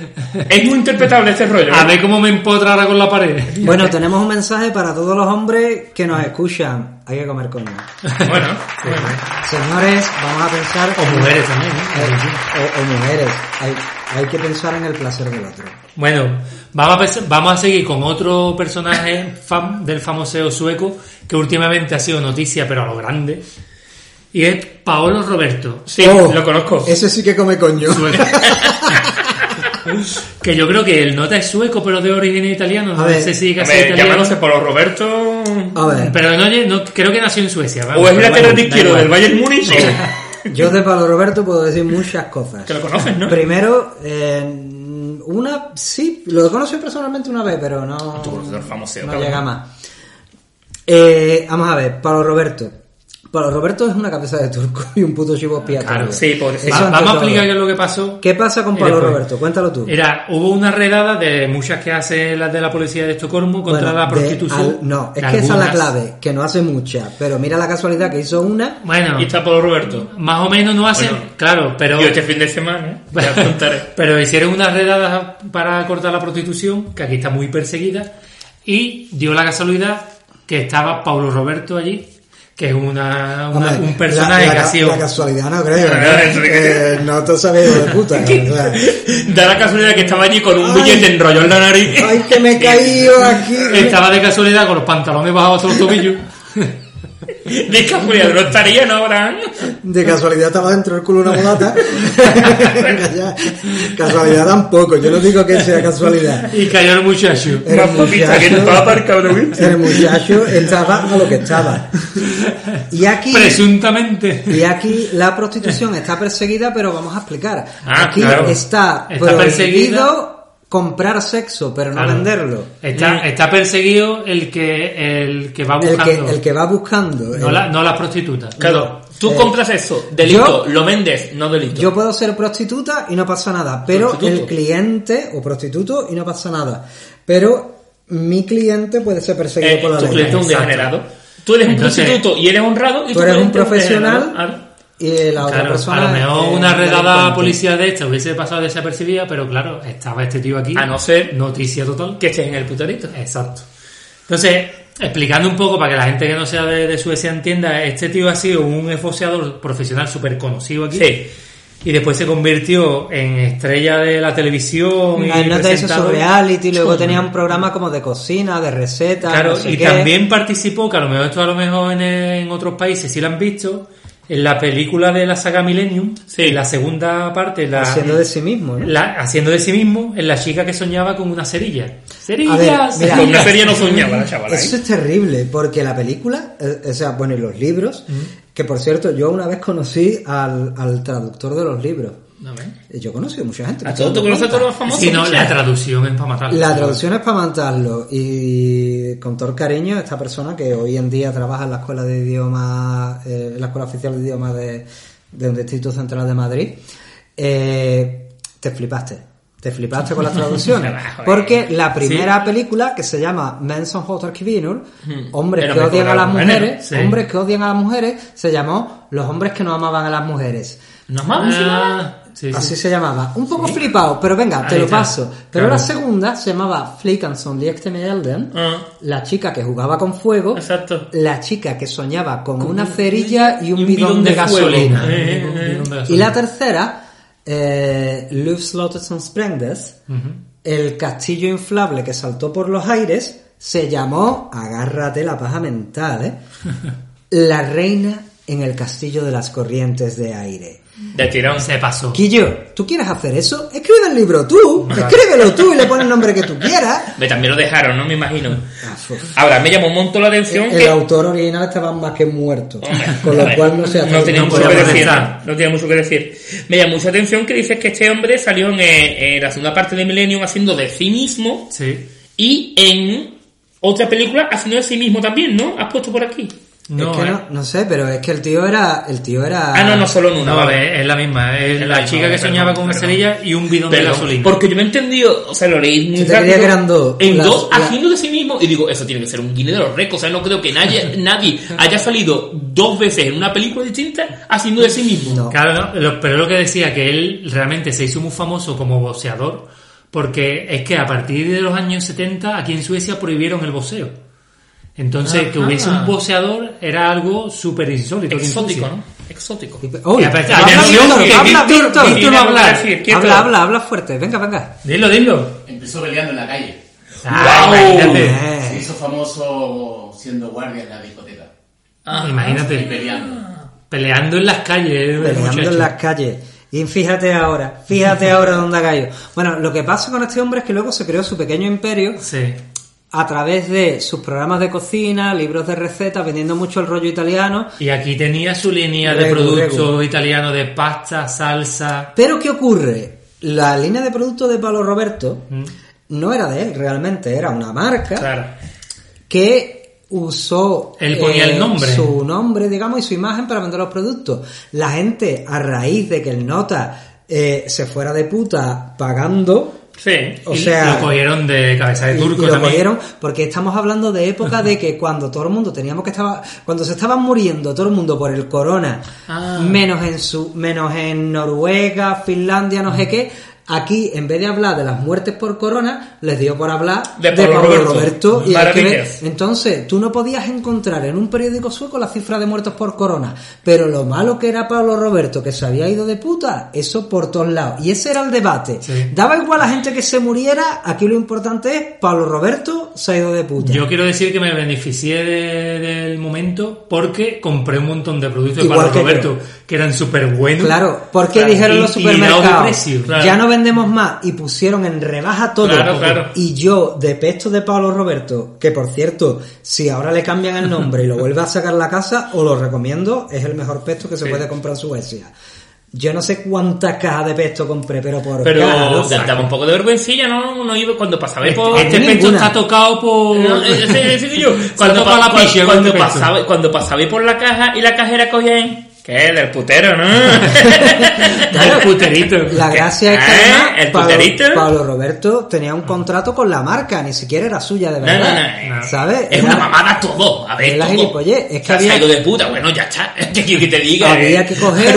Speaker 4: es muy interpretable este rollo.
Speaker 3: A
Speaker 4: ¿eh?
Speaker 3: ver cómo me empotra ahora con la pared.
Speaker 2: Bueno, tenemos un mensaje para todos los hombres que nos escuchan. Hay que comer coño.
Speaker 4: Bueno,
Speaker 2: Señores, vamos a pensar...
Speaker 3: O mujeres también,
Speaker 2: Eh,
Speaker 3: ¿eh?
Speaker 2: o, o mujeres. Hay, hay que pensar en el placer del otro.
Speaker 3: Bueno, vamos a, vamos a seguir con otro personaje fam- del famoseo sueco que últimamente ha sido noticia, pero a lo grande. Y es Paolo Roberto.
Speaker 4: sí,
Speaker 2: Oh,
Speaker 4: lo conozco.
Speaker 2: Ese sí que come coño.
Speaker 3: Sueco. que yo creo que el nota es sueco, pero de origen italiano. No
Speaker 2: A ver,
Speaker 3: sé si casi
Speaker 4: Hombre,
Speaker 3: italiano.
Speaker 4: llamándose Polo Roberto.
Speaker 2: A ver,
Speaker 3: Pero no, no, creo que nació en Suecia. vamos,
Speaker 4: O es lateral
Speaker 3: bueno,
Speaker 4: de izquierdo del Bayern Múnich.
Speaker 2: yo de Pablo Roberto puedo decir muchas cosas.
Speaker 4: Que lo conoces, ¿no?
Speaker 2: Primero, eh, una, sí, lo conocí personalmente una vez, pero no,
Speaker 4: al famoseo,
Speaker 2: no llega más. Eh, vamos a ver, Pablo Roberto. Pablo Roberto es una cabeza de turco y un puto chivo expiatorio.
Speaker 3: Claro,
Speaker 4: Sí, pobrecito.
Speaker 2: Eso
Speaker 3: Va- vamos a explicar qué es lo que pasó.
Speaker 2: ¿Qué pasa con Pablo. Roberto? Cuéntalo tú.
Speaker 3: Era, hubo una redada de muchas que hace las de la policía de Estocolmo contra
Speaker 2: Bueno,
Speaker 3: la prostitución.
Speaker 2: al- no, es que esa es la clave, que no hace mucha, pero mira la casualidad que hizo una.
Speaker 3: Bueno,
Speaker 4: Y está Polo Roberto.
Speaker 3: más o menos no hacen,
Speaker 4: Bueno,
Speaker 3: claro, pero
Speaker 4: Yo este fin de semana, ¿eh? ya contaré.
Speaker 3: pero hicieron unas redadas para cortar la prostitución, que aquí está muy perseguida, y dio la casualidad que estaba Paulo Roberto allí, que es una, una-
Speaker 2: Hombre,
Speaker 3: un personaje
Speaker 2: la, la,
Speaker 3: que ha sido...
Speaker 2: la casualidad no creo,
Speaker 4: No,
Speaker 2: ¿no? Eh, no te sabes de puta. o sea,
Speaker 4: Da la casualidad que estaba allí con un
Speaker 2: Ay.
Speaker 4: billete enrollado en la nariz.
Speaker 2: Ay, que me he caído aquí.
Speaker 3: Estaba de casualidad con los pantalones bajados hasta los tobillos.
Speaker 4: De casualidad, no estaría, ¿no, Abraham?
Speaker 2: De casualidad estaba dentro del culo una mulata. Casualidad tampoco, yo no digo que sea casualidad.
Speaker 3: Y cayó el muchacho.
Speaker 2: El
Speaker 4: Más papita que no estaba
Speaker 2: muchacho,
Speaker 4: ¿no viste?
Speaker 2: el muchacho estaba a lo que estaba. Y aquí,
Speaker 3: Presuntamente.
Speaker 2: y aquí la prostitución está perseguida, pero vamos a explicar.
Speaker 4: Ah,
Speaker 2: aquí
Speaker 4: claro.
Speaker 2: está,
Speaker 3: Está
Speaker 2: prohibido
Speaker 3: perseguida.
Speaker 2: Comprar sexo, pero no
Speaker 3: Claro.
Speaker 2: venderlo.
Speaker 3: Está, está perseguido el que, el que va
Speaker 2: El
Speaker 3: buscando.
Speaker 2: que, el que va buscando.
Speaker 3: no,
Speaker 2: el-
Speaker 3: la, no las prostitutas.
Speaker 4: Claro, tú
Speaker 2: Eh,
Speaker 4: compras eso, delito,
Speaker 2: yo-
Speaker 4: lo vendes, no delito.
Speaker 2: Yo puedo ser prostituta y no pasa nada, pero
Speaker 4: Prostituto.
Speaker 2: el cliente o prostituto y no pasa nada. Pero mi cliente puede ser perseguido
Speaker 4: Eh,
Speaker 2: por la
Speaker 4: tu
Speaker 2: ley.
Speaker 4: cliente es un degenerado. Tú eres un
Speaker 3: Entonces-
Speaker 4: prostituto y eres honrado y
Speaker 2: Tú
Speaker 4: tu
Speaker 2: eres un
Speaker 4: cliente es
Speaker 2: profesional
Speaker 4: degenerado.
Speaker 2: Y la otra
Speaker 3: Claro,
Speaker 2: persona.
Speaker 3: a lo mejor una
Speaker 2: un
Speaker 3: redada policía de esta hubiese pasado desapercibida, pero claro, estaba este tío aquí.
Speaker 4: A no ser
Speaker 3: Noticia total.
Speaker 4: que estés en el puterito.
Speaker 3: Exacto. Entonces, explicando un poco para que la gente que no sea de, de Suecia entienda, este tío ha sido un esboceador profesional súper conocido aquí.
Speaker 4: Sí.
Speaker 3: Y después se convirtió en estrella de la televisión. y
Speaker 2: notas de eso
Speaker 3: presentador.
Speaker 2: sobre reality, luego
Speaker 3: Chum.
Speaker 2: tenía un programa como de cocina, de recetas.
Speaker 3: Claro,
Speaker 2: no sé
Speaker 3: y
Speaker 2: qué.
Speaker 3: también participó, que a lo mejor esto a lo mejor en, en otros países sí lo han visto, en la película de la saga Millennium,
Speaker 4: Sí.
Speaker 3: en la segunda parte, la,
Speaker 2: Haciendo de sí mismo, ¿no?
Speaker 3: la- haciendo de sí mismo, en la chica que soñaba con una cerilla.
Speaker 2: Ver,
Speaker 3: Cerillas.
Speaker 2: mira,
Speaker 4: Con una feria no soñaba la chavala.
Speaker 2: Eso
Speaker 4: ¿eh?
Speaker 2: es terrible, porque la película, eh, o sea, bueno, y los libros, que por cierto, yo una vez conocí al, al traductor de los libros.
Speaker 3: No.
Speaker 2: Eh, Yo he conocido mucha gente.
Speaker 4: A todos tú conoces a todos los
Speaker 2: cuenta.
Speaker 4: famosos.
Speaker 3: Sí, no, la traducción es para matar.
Speaker 2: La traducción es para matarlo y con todo el cariño esta persona que hoy en día trabaja en la escuela de idiomas, eh, en la escuela oficial de idiomas de, de un distrito central de Madrid, eh, te flipaste. Te flipaste con las traducciones. Porque la primera película, que se llama Mensen Hotter Kvinur, hombres
Speaker 4: Era
Speaker 2: que odian a las mujeres,
Speaker 3: sí.
Speaker 2: hombres que odian a las mujeres, se llamó Los hombres que no amaban a las mujeres.
Speaker 4: ¿Nos vamos
Speaker 3: Ah, sí, sí.
Speaker 2: Así se llamaba. Un poco flipado, pero venga, te
Speaker 3: Ahí
Speaker 2: lo
Speaker 3: está.
Speaker 2: paso. Pero
Speaker 3: Claro.
Speaker 2: la segunda se llamaba Flickanson Liekte med Elden,
Speaker 4: Ah.
Speaker 2: la chica que jugaba con fuego,
Speaker 4: Exacto.
Speaker 2: la chica que soñaba con una cerilla y un,
Speaker 4: y un
Speaker 2: bidón,
Speaker 4: bidón
Speaker 2: de, gasolina.
Speaker 4: Eh,
Speaker 3: bidón de
Speaker 2: Y la tercera, eh, som Sprengdes, el castillo inflable que saltó por los aires, se llamó, agárrate la paja mental, ¿eh? La reina en el castillo de las corrientes de aire.
Speaker 4: De tirón.
Speaker 3: Se pasó.
Speaker 2: Quillo, ¿tú quieres hacer eso? Escribe el libro tú, escríbelo tú y le pones el nombre que tú quieras.
Speaker 4: Me también lo dejaron, ¿no? Me imagino.
Speaker 2: Ah.
Speaker 4: Ahora, me llamó un montón la atención
Speaker 2: El
Speaker 4: que...
Speaker 2: autor original estaba más que muerto,
Speaker 4: Hombre,
Speaker 2: con lo cual no se
Speaker 4: no tenía mucho que decir. No tenía mucho que decir. Me llama mucha atención que dices que este hombre salió en, eh, en la segunda parte de Millennium haciendo de sí mismo
Speaker 3: Sí.
Speaker 4: y en otra película haciendo de sí mismo también, ¿no? ¿Has puesto por aquí?
Speaker 3: No,
Speaker 2: es que
Speaker 3: eh.
Speaker 2: no, no sé, pero es que el tío era, el tío era.
Speaker 4: Ah, no, no, solo en una.
Speaker 3: No,
Speaker 4: vale.
Speaker 3: es, la misma. Es
Speaker 4: Es
Speaker 3: la
Speaker 4: la
Speaker 3: chica
Speaker 4: misma,
Speaker 3: que soñaba con una cerilla y un bidón de
Speaker 4: Perdón,
Speaker 3: gasolina.
Speaker 4: porque yo me he entendido, o sea, lo leí muy
Speaker 2: Yo te
Speaker 4: rápido.
Speaker 2: creía que eran dos.
Speaker 4: En
Speaker 2: Las-
Speaker 4: dos, haciendo de sí mismo. Y digo, eso tiene que ser un guine de los récords. O sea, no creo que nadie, nadie haya salido dos veces en una película distinta haciendo de sí mismo.
Speaker 2: No.
Speaker 3: Claro, no, lo- pero es lo que decía, que él realmente se hizo muy famoso como boxeador, porque es que a partir de los años 70 aquí en Suecia prohibieron el boxeo. Entonces, que hubiese un boxeador era algo súper insólito.
Speaker 4: Exótico. ¿no? Exótico.
Speaker 2: Uy,
Speaker 3: Y aparte-
Speaker 2: habla, Víctor,
Speaker 3: Víctor-.
Speaker 2: Habla, habla, habla fuerte. Venga, venga.
Speaker 3: Dilo, dilo.
Speaker 6: Empezó peleando en la calle.
Speaker 3: Ah,
Speaker 4: ¡Guau!
Speaker 3: imagínate.
Speaker 6: Se
Speaker 2: Eh,
Speaker 6: hizo famoso siendo guardia en la discoteca. Y
Speaker 3: Imagínate.
Speaker 6: peleando.
Speaker 3: Peleando en las calles. el
Speaker 2: peleando en las calles. Y fíjate ahora, fíjate ahora dónde ha caído. Bueno, lo que pasa con este hombre es que luego se creó su pequeño imperio
Speaker 3: Sí.
Speaker 2: A través de sus programas de cocina, libros de recetas, vendiendo mucho el rollo italiano.
Speaker 3: Y aquí tenía su línea de productos italianos de pasta, salsa.
Speaker 2: Pero ¿qué ocurre? La línea de productos de Pablo Roberto
Speaker 3: Mm.
Speaker 2: no era de él realmente, era una marca
Speaker 4: Claro.
Speaker 2: que usó eh,
Speaker 3: Él ponía el nombre.
Speaker 2: su nombre, digamos, y su imagen para vender los productos. La gente, a raíz de que el nota eh, se fuera de puta pagando,
Speaker 4: Sí.
Speaker 2: o
Speaker 3: Y
Speaker 2: sea,
Speaker 3: lo cogieron de cabeza de turco
Speaker 2: y lo
Speaker 3: también.
Speaker 2: cogieron porque estamos hablando de época de que cuando todo el mundo teníamos que estaba cuando se estaban muriendo todo el mundo por el corona
Speaker 3: Ah.
Speaker 2: menos en su menos en Noruega Finlandia no sé qué Aquí, en vez de hablar de las muertes por corona, les dio por hablar
Speaker 4: De
Speaker 2: de,
Speaker 4: Pablo Roberto.
Speaker 2: Roberto. y hay que ver-
Speaker 4: Maravillas.
Speaker 2: Entonces, tú no podías encontrar en un periódico sueco la cifra de muertos por corona. Pero lo malo que era Pablo Roberto, que se había ido de puta, eso por todos lados. Y ese era el debate.
Speaker 3: Sí.
Speaker 2: Daba igual a la gente que se muriera, aquí lo importante es, Pablo Roberto se ha ido de puta.
Speaker 3: Yo quiero decir que me beneficié de- del momento porque compré un montón de productos de Pablo Roberto que eran súper buenos.
Speaker 2: Claro, porque
Speaker 3: Claro,
Speaker 2: dijeron
Speaker 3: y-
Speaker 2: los supermercados,
Speaker 3: precio.
Speaker 4: claro.
Speaker 2: ya no vendemos más y pusieron en rebaja todo.
Speaker 4: Claro, claro.
Speaker 2: Y yo, de pesto de Pablo Roberto, que por cierto, si ahora le cambian el nombre y lo vuelve a sacar la casa, os lo recomiendo, es el mejor pesto que se
Speaker 4: Sí.
Speaker 2: puede comprar en Suecia. Yo no sé cuántas cajas de pesto compré, pero por
Speaker 4: Pero daba un poco de vergüencilla, ¿no? no iba cuando pasaba por...
Speaker 3: Este
Speaker 2: Ninguna.
Speaker 3: pecho está tocado por...
Speaker 4: No, ese- ese yo. Cuando, pa-
Speaker 3: la
Speaker 4: cua-
Speaker 3: picha con
Speaker 4: cuando,
Speaker 3: este
Speaker 4: pasaba, cuando pasaba por la caja y la cajera cogía en... ¿Qué? Del putero, ¿no?
Speaker 3: El puterito.
Speaker 2: La gracia es que
Speaker 4: ¿Eh?
Speaker 2: además,
Speaker 4: ¿El
Speaker 2: Pablo,
Speaker 4: puterito?
Speaker 2: Pablo Roberto tenía un contrato con la marca, ni siquiera era suya de
Speaker 4: No,
Speaker 2: verdad.
Speaker 4: no, no.
Speaker 2: ¿Sabes?
Speaker 4: Es
Speaker 2: Era-
Speaker 4: una mamada todo. A ver,
Speaker 2: Es la gilipollez, es que
Speaker 4: O sea,
Speaker 2: había-
Speaker 4: se ha ido de puta. Bueno, ya está. ¿Qué quiero que te diga?
Speaker 2: había
Speaker 4: eh?
Speaker 2: que coger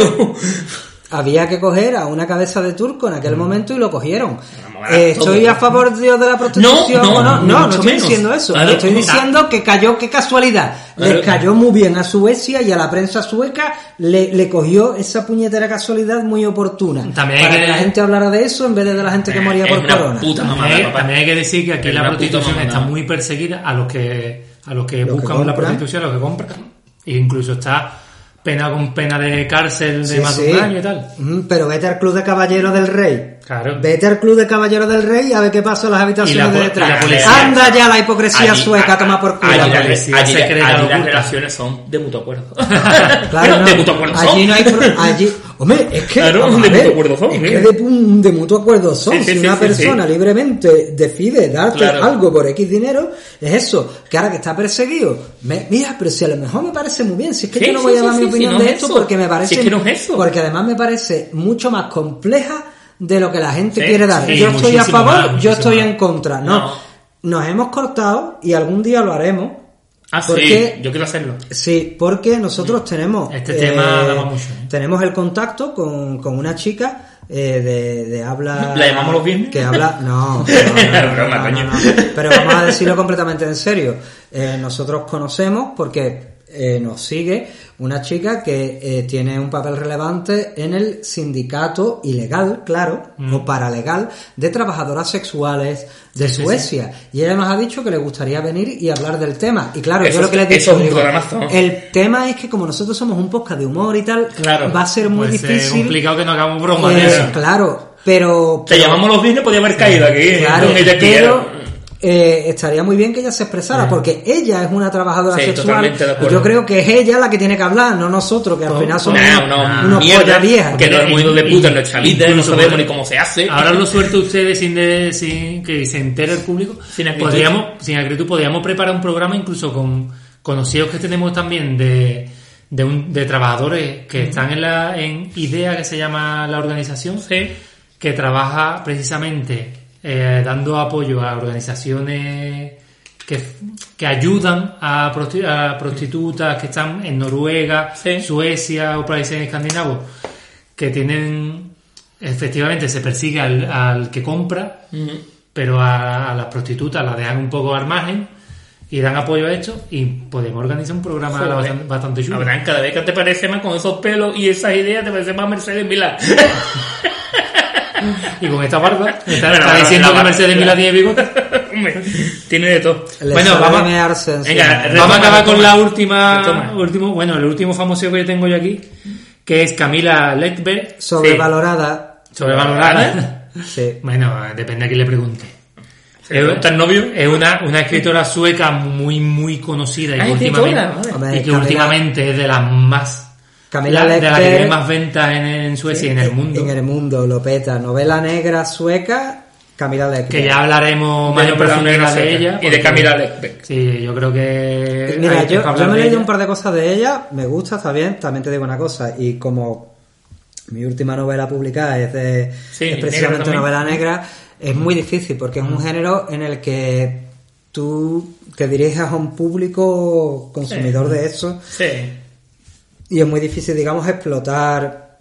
Speaker 2: había que coger a una cabeza de turco en aquel momento y lo cogieron Eh, estoy a favor de de la prostitución
Speaker 4: No, no,
Speaker 2: no no, no estoy
Speaker 4: menos.
Speaker 2: diciendo eso
Speaker 4: Claro,
Speaker 2: estoy
Speaker 4: no.
Speaker 2: diciendo que cayó qué casualidad
Speaker 4: Claro.
Speaker 2: les cayó muy bien a Suecia y a la prensa sueca le, le cogió esa puñetera casualidad muy oportuna
Speaker 3: También hay
Speaker 2: para
Speaker 3: que-
Speaker 2: que la gente hablara de eso en vez de de la gente que moría
Speaker 4: Es
Speaker 2: por
Speaker 4: una
Speaker 2: corona
Speaker 4: puta mamada,
Speaker 3: También,
Speaker 4: papá.
Speaker 3: también hay que decir que aquí
Speaker 4: Es
Speaker 3: la prostitución está muy perseguida a los que a los que
Speaker 2: Los que
Speaker 3: buscan la prostitución, a los que compran. E incluso está pena con pena de cárcel de
Speaker 2: Sí,
Speaker 3: más de
Speaker 2: sí.
Speaker 3: un año y tal.
Speaker 2: Pero vete al club de caballeros del rey
Speaker 3: Claro.
Speaker 2: Vete al club de caballeros del rey a ver qué pasa en las habitaciones
Speaker 3: la
Speaker 2: de detrás. Anda ya la hipocresía
Speaker 4: Allí-
Speaker 2: sueca,
Speaker 4: a-
Speaker 2: toma por culo.
Speaker 4: Allí,
Speaker 3: La policía
Speaker 4: allí-
Speaker 3: secreta
Speaker 4: allí las relaciones son de mutuo acuerdo.
Speaker 2: Claro, no.
Speaker 4: de mutuo acuerdo son.
Speaker 2: Allí no hay allí, hombre, es que
Speaker 4: Claro, de
Speaker 2: ver,
Speaker 4: mutuo acuerdo son,
Speaker 2: es que de, pu- de mutuo acuerdo son.
Speaker 4: Sí, sí,
Speaker 2: si
Speaker 4: sí,
Speaker 2: una persona libremente decide darte
Speaker 4: Claro.
Speaker 2: algo por X dinero, es eso. Que ahora que está perseguido, me- mira, pero si a lo mejor me parece muy bien, si es que yo no voy a dar mi opinión de
Speaker 4: es
Speaker 2: esto porque me parece, porque además me parece mucho más compleja de lo que la gente
Speaker 4: Sí,
Speaker 2: quiere dar.
Speaker 3: sí,
Speaker 2: yo estoy a favor, yo estoy en contra. No,
Speaker 4: No.
Speaker 2: nos hemos cortado y algún día lo haremos.
Speaker 4: Ah, sí,
Speaker 2: Porque-
Speaker 4: yo quiero hacerlo.
Speaker 2: Sí, porque nosotros tenemos...
Speaker 3: Este tema daba mucho, ¿eh?
Speaker 2: Tenemos el contacto con, con una chica eh, de, de habla...
Speaker 4: ¿La llamamos los viernes?
Speaker 2: Que habla... No, no, no, no. Pero vamos a decirlo completamente en serio. Eh, nosotros conocemos porque eh, nos sigue una chica que eh, tiene un papel relevante en el sindicato ilegal, claro,
Speaker 3: Mm.
Speaker 2: o paralegal, de trabajadoras sexuales de
Speaker 3: Sí, sí,
Speaker 2: Suecia. Y ella nos ha dicho que le gustaría venir y hablar del tema. Y claro,
Speaker 4: Eso
Speaker 2: yo lo que le he
Speaker 4: es-
Speaker 2: digo, el tema es que como nosotros somos un podcast de humor y tal,
Speaker 4: Claro.
Speaker 2: va a ser muy
Speaker 3: Pues es
Speaker 2: difícil.
Speaker 3: complicado que no hagamos broma
Speaker 2: eh, claro, pero...
Speaker 4: Te llamamos los viernes, podía haber caído aquí.
Speaker 2: Claro, pero. Eh, estaría muy bien que ella se expresara, porque ella es una trabajadora
Speaker 4: Sí,
Speaker 2: sexual. Y yo creo que es ella la que tiene que hablar, no nosotros, que al final somos unos,
Speaker 4: una
Speaker 2: unos
Speaker 4: mierda,
Speaker 2: pollas viejas.
Speaker 4: Que no hemos ido de puta en nuestra vida, no sabemos ni cómo se hace.
Speaker 3: Ahora lo suelto ustedes sin, de- sin que se entere el público.
Speaker 4: Sin acritud.
Speaker 3: podríamos, sin acritud, podríamos preparar un programa incluso con conocidos que tenemos también de, de, un- de trabajadores que están en la en IDEA, que se llama la organización, que trabaja precisamente eh, dando apoyo a organizaciones que, que ayudan a, prosti- a prostitutas que están en Noruega,
Speaker 4: Sí.
Speaker 3: Suecia o países escandinavos que tienen efectivamente se persigue al, al que compra pero a, a las prostitutas las dejan un poco al margen y dan apoyo a esto y podemos organizar un programa
Speaker 4: Joder.
Speaker 3: bastante, bastante chulo
Speaker 4: Abraham, cada vez que te parece más con esos pelos y esas ideas, te parece más Mercedes Milán.
Speaker 3: y con esta barba está,
Speaker 4: Bueno,
Speaker 3: está
Speaker 4: la-
Speaker 3: diciendo que Mercedes Milán tiene bigote
Speaker 4: tiene de todo.
Speaker 2: Le
Speaker 3: Bueno, vamos-.
Speaker 4: Venga,
Speaker 3: Vamos a acabar con la última, último, bueno, el último famoso que tengo yo aquí, que es Camila Ledberg,
Speaker 2: Sobrevalorada.
Speaker 3: sobrevalorada.
Speaker 2: Sí.
Speaker 3: bueno, depende a quién le pregunte.
Speaker 4: ¿Se le pregunta al novio?
Speaker 3: Es una, una escritora sueca muy, muy conocida y,
Speaker 4: Ah,
Speaker 3: últimamente, y que últimamente es de las más
Speaker 2: Camila
Speaker 3: la- de la que tiene más ventas en, en Suecia y en el mundo.
Speaker 2: En el mundo, lo peta. Novela negra sueca, Camila Lecter.
Speaker 3: Que ya hablaremos más en profundidad
Speaker 4: Negra
Speaker 3: de ella.
Speaker 4: Y de Camila Lecbeck.
Speaker 3: Sí, yo creo que.
Speaker 2: Mira,
Speaker 3: hay que
Speaker 2: yo, me he leído un par de cosas de ella, me gusta, está bien, también te digo una cosa, y como mi última novela publicada es, de,
Speaker 4: Sí,
Speaker 2: es precisamente novela negra, es muy difícil porque es un género en el que tú te diriges a un público consumidor de eso
Speaker 4: Sí.
Speaker 2: Y es muy difícil, digamos, explotar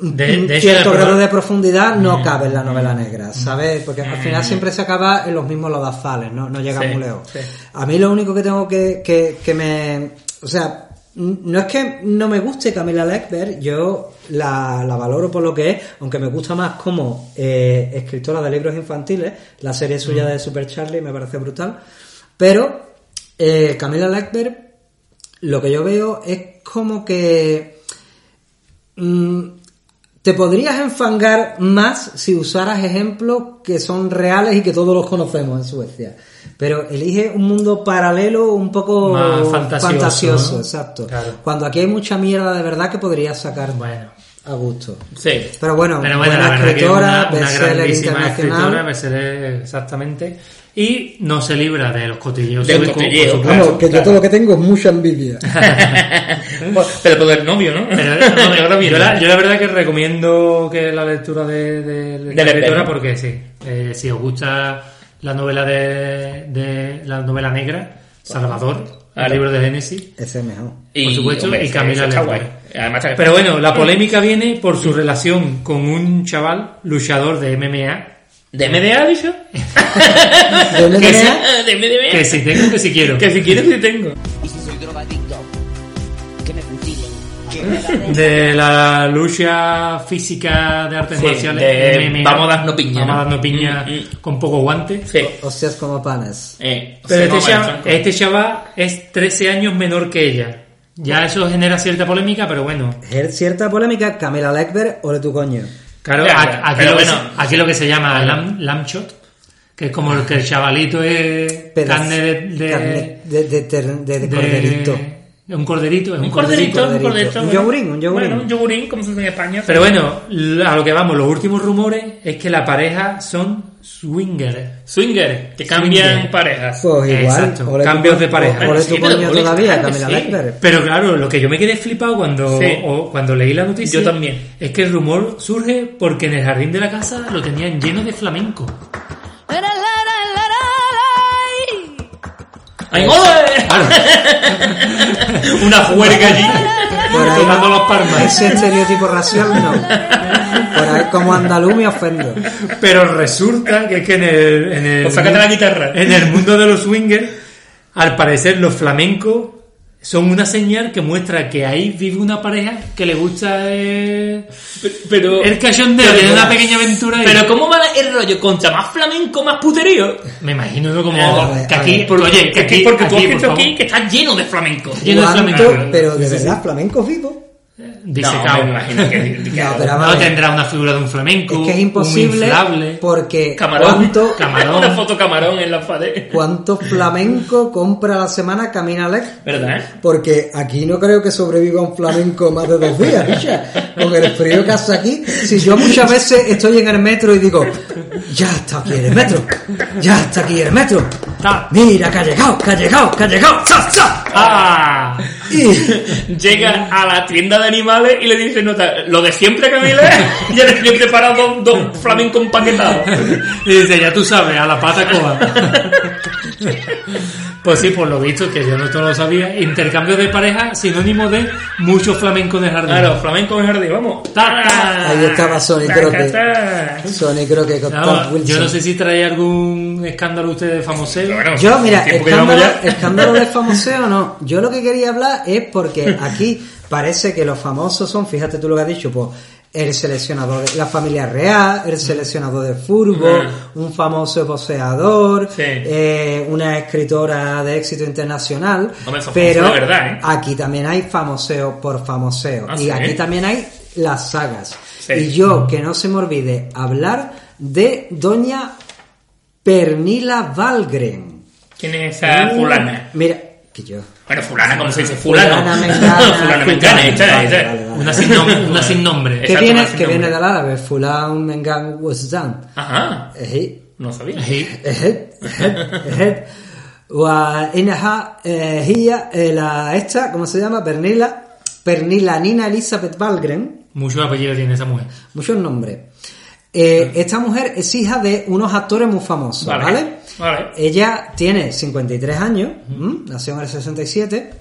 Speaker 3: De- de hecho,
Speaker 2: cierto
Speaker 3: el
Speaker 2: grado de profundidad no cabe en la novela negra, ¿sabes? Porque al final siempre se acaba en los mismos lodazales, no, no llega
Speaker 4: Sí,
Speaker 2: muy lejos.
Speaker 4: sí.
Speaker 2: A mí lo único que tengo que, que, que me... O sea, no es que no me guste Camila Leckberg, yo la, la valoro por lo que es, aunque me gusta más como eh, escritora de libros infantiles, la serie suya de Super Charlie me parece brutal, pero eh, Camila Leckberg lo que yo veo es como que mm, te podrías enfangar más si usaras ejemplos que son reales y que todos los conocemos en Suecia. Pero elige un mundo paralelo un poco
Speaker 3: Más fantasioso, ¿no?
Speaker 2: exacto.
Speaker 3: Claro.
Speaker 2: Cuando aquí hay mucha mierda de verdad que podrías sacar
Speaker 3: Bueno.
Speaker 2: a gusto.
Speaker 4: Sí.
Speaker 2: Pero bueno,
Speaker 3: Pero bueno,
Speaker 2: buena
Speaker 3: que es
Speaker 2: escritora,
Speaker 3: una, una
Speaker 2: bestseller
Speaker 3: grandísima
Speaker 2: internacional.
Speaker 3: escritora, exactamente. Y no se libra de los cotilleos
Speaker 4: claro.
Speaker 2: que yo todo lo que tengo es mucha envidia.
Speaker 4: Pero por el novio, ¿no?
Speaker 3: Pero,
Speaker 4: No, yo
Speaker 3: la, yo la verdad que recomiendo que la lectura de, de, de escritora
Speaker 4: ¿no?
Speaker 3: porque sí, eh, si os gusta la novela de, de la novela negra, Salvador, el
Speaker 4: Vale.
Speaker 3: libro de Génesis,
Speaker 2: Ese es mejor.
Speaker 3: por supuesto,
Speaker 4: hombre,
Speaker 3: y Camila.
Speaker 4: Además,
Speaker 3: Pero bueno, la polémica viene por su relación con un chaval luchador de MMA.
Speaker 4: ¿De MDA, dicho?
Speaker 2: ¿De dónde
Speaker 3: Que sí.
Speaker 4: ¿De MDA?
Speaker 3: Que si tengo, que si quiero.
Speaker 4: Que si quieres, sí tengo.
Speaker 8: Y si soy drogadicto, que me. Que den.
Speaker 3: De la lucha física de artes
Speaker 4: Sí,
Speaker 3: marciales.
Speaker 4: de
Speaker 3: MMA.
Speaker 4: vamos a darnos piña,
Speaker 3: Vamos a
Speaker 4: ¿no?
Speaker 3: darnos piña
Speaker 4: Mm, mm.
Speaker 3: con poco guante.
Speaker 4: Sí.
Speaker 2: Hostias como panes.
Speaker 4: Eh,
Speaker 3: Pero este chaval,
Speaker 4: tronco.
Speaker 3: este chaval es 13 años menor que ella. Ya eso genera cierta polémica, pero bueno.
Speaker 2: Es cierta polémica, Camila Leckberg, ole tu coño.
Speaker 3: Claro,
Speaker 4: Ya,
Speaker 3: aquí, lo que
Speaker 4: bueno.
Speaker 3: se, aquí lo que se llama lam, lamb shot, que es como el que el chavalito es
Speaker 2: Pedaz-
Speaker 3: carne de, de,
Speaker 2: carne de, de, ter- de- de
Speaker 3: de-
Speaker 2: corderito.
Speaker 3: Un corderito, es un,
Speaker 4: Un corderito, un
Speaker 2: corderito. Un yogurín, un yogurín.
Speaker 4: Bueno, un yogurín, como se dice en España.
Speaker 3: Pero bueno, a lo que vamos, los últimos rumores es que la pareja son swingers.
Speaker 4: Swinger, que cambian
Speaker 3: Swinger.
Speaker 4: parejas.
Speaker 2: Pues igual.
Speaker 3: Exacto, cambios de pareja.
Speaker 2: Ole
Speaker 4: Sí, pero
Speaker 2: coño todavía, Camila
Speaker 4: sí.
Speaker 2: Leckberg.
Speaker 3: Pero claro, lo que yo me quedé flipado cuando,
Speaker 4: Sí.
Speaker 3: o cuando leí la noticia
Speaker 4: Yo también.
Speaker 3: es que el rumor surge porque en el jardín de la casa lo tenían lleno de flamenco.
Speaker 4: ¡Ay, ole! Una juerga allí.
Speaker 3: Tocando las palmas.
Speaker 2: Ese estereotipo racial no. Por ahí como andaluz me ofendo.
Speaker 3: Pero resulta que es que en el, en el,
Speaker 4: Pues sácate la guitarra.
Speaker 3: en el mundo de los swingers, al parecer los flamencos son una señal que muestra que ahí vive una pareja que le gusta eh,
Speaker 4: Pero,
Speaker 3: el cachondeo,
Speaker 4: pero-
Speaker 3: tiene una pequeña aventura ahí.
Speaker 4: pero ¿cómo va el rollo? ¿Contra más flamenco, más puterío?
Speaker 3: Me imagino ¿no? como que aquí,
Speaker 2: ver.
Speaker 3: porque, oye, que
Speaker 4: Que
Speaker 3: aquí,
Speaker 4: aquí, porque tú has
Speaker 3: aquí, por
Speaker 4: que está lleno de flamenco.
Speaker 3: Lleno de flamenco.
Speaker 2: Pero de verdad, flamenco vivo.
Speaker 3: Disecado.
Speaker 4: imagino que... que-
Speaker 2: No, pero
Speaker 3: No tendrá una figura de un flamenco,
Speaker 2: Es que es imposible
Speaker 3: inflable.
Speaker 2: porque
Speaker 4: Camarón.
Speaker 2: ¿cuánto,
Speaker 3: Camarón.
Speaker 4: Una foto camarón en la pared.
Speaker 2: ¿cuánto flamenco compra a la semana Camila Leck?
Speaker 4: ¿Verdad? eh?
Speaker 2: Porque aquí no creo que sobreviva un flamenco más de dos días. Con el frío que hace aquí. Si yo muchas veces estoy en el metro y digo, ya está aquí el metro, ya está aquí el metro. Mira que ha llegado, que ha llegado, que ha llegado. ¡Za, za!
Speaker 3: ¡Ah!
Speaker 2: Y
Speaker 4: Llega a la tienda de animales y le dice, nota, lo de siempre, Camila, ya le he preparado dos, dos flamencos empaquetados.
Speaker 3: Y dice, ya tú sabes, a la pata coja. pues sí, por lo visto, que yo no todo lo sabía, intercambio de pareja, sinónimo de mucho flamenco de jardín.
Speaker 4: Claro, flamenco en jardín, vamos.
Speaker 3: Ta.
Speaker 2: Ahí estaba Sony
Speaker 4: ta.
Speaker 2: Sony creo que con Tom Wilson.
Speaker 3: yo no sé si trae algún escándalo usted de famoseo.
Speaker 4: Bueno,
Speaker 2: Yo, mira, escándalo, escándalo de famoseo no. Yo lo que quería hablar es porque aquí parece que los famosos son, fíjate tú lo que has dicho, pues el seleccionador de la familia real, el seleccionador de fútbol, un famoso boxeador,
Speaker 4: Sí.
Speaker 2: eh, una escritora de éxito internacional.
Speaker 4: Hombre,
Speaker 2: pero
Speaker 4: verdad, ¿eh?
Speaker 2: aquí también hay famoseo por famoseo.
Speaker 4: Ah,
Speaker 2: y
Speaker 4: ¿sí?
Speaker 2: aquí también hay las sagas.
Speaker 4: Sí.
Speaker 2: Y yo, que no se me olvide hablar de doña Pernila Valgren.
Speaker 4: ¿Quién es esa fulana?
Speaker 2: Mira, que yo.
Speaker 4: Bueno, fulana, ¿cómo se dice? Fulano.
Speaker 2: Fulana mengana.
Speaker 4: fulana mengana, esta,
Speaker 2: Vale,
Speaker 4: esta.
Speaker 2: vale, vale.
Speaker 3: Una sin, nom- una sin nombre.
Speaker 2: Que
Speaker 4: Exacto,
Speaker 2: viene,
Speaker 4: más sin
Speaker 2: que viene
Speaker 4: nombre.
Speaker 2: del árabe, Fulan Mengan Wasdan.
Speaker 4: Ajá,
Speaker 2: Ejí,
Speaker 4: no sabía.
Speaker 3: Sí.
Speaker 2: ejet, ejet, ejet. وإنها eh, هي eh, la esta, ¿cómo se llama? Pernila, Pernila Nina Elizabeth Valgren,
Speaker 3: Muchos apellidos tiene esa mujer.
Speaker 2: muchos nombres. Eh, esta mujer es hija de unos actores muy famosos,
Speaker 4: Vale,
Speaker 2: ¿vale?
Speaker 4: vale.
Speaker 2: Ella tiene 53 años, ¿m? nació en el 67,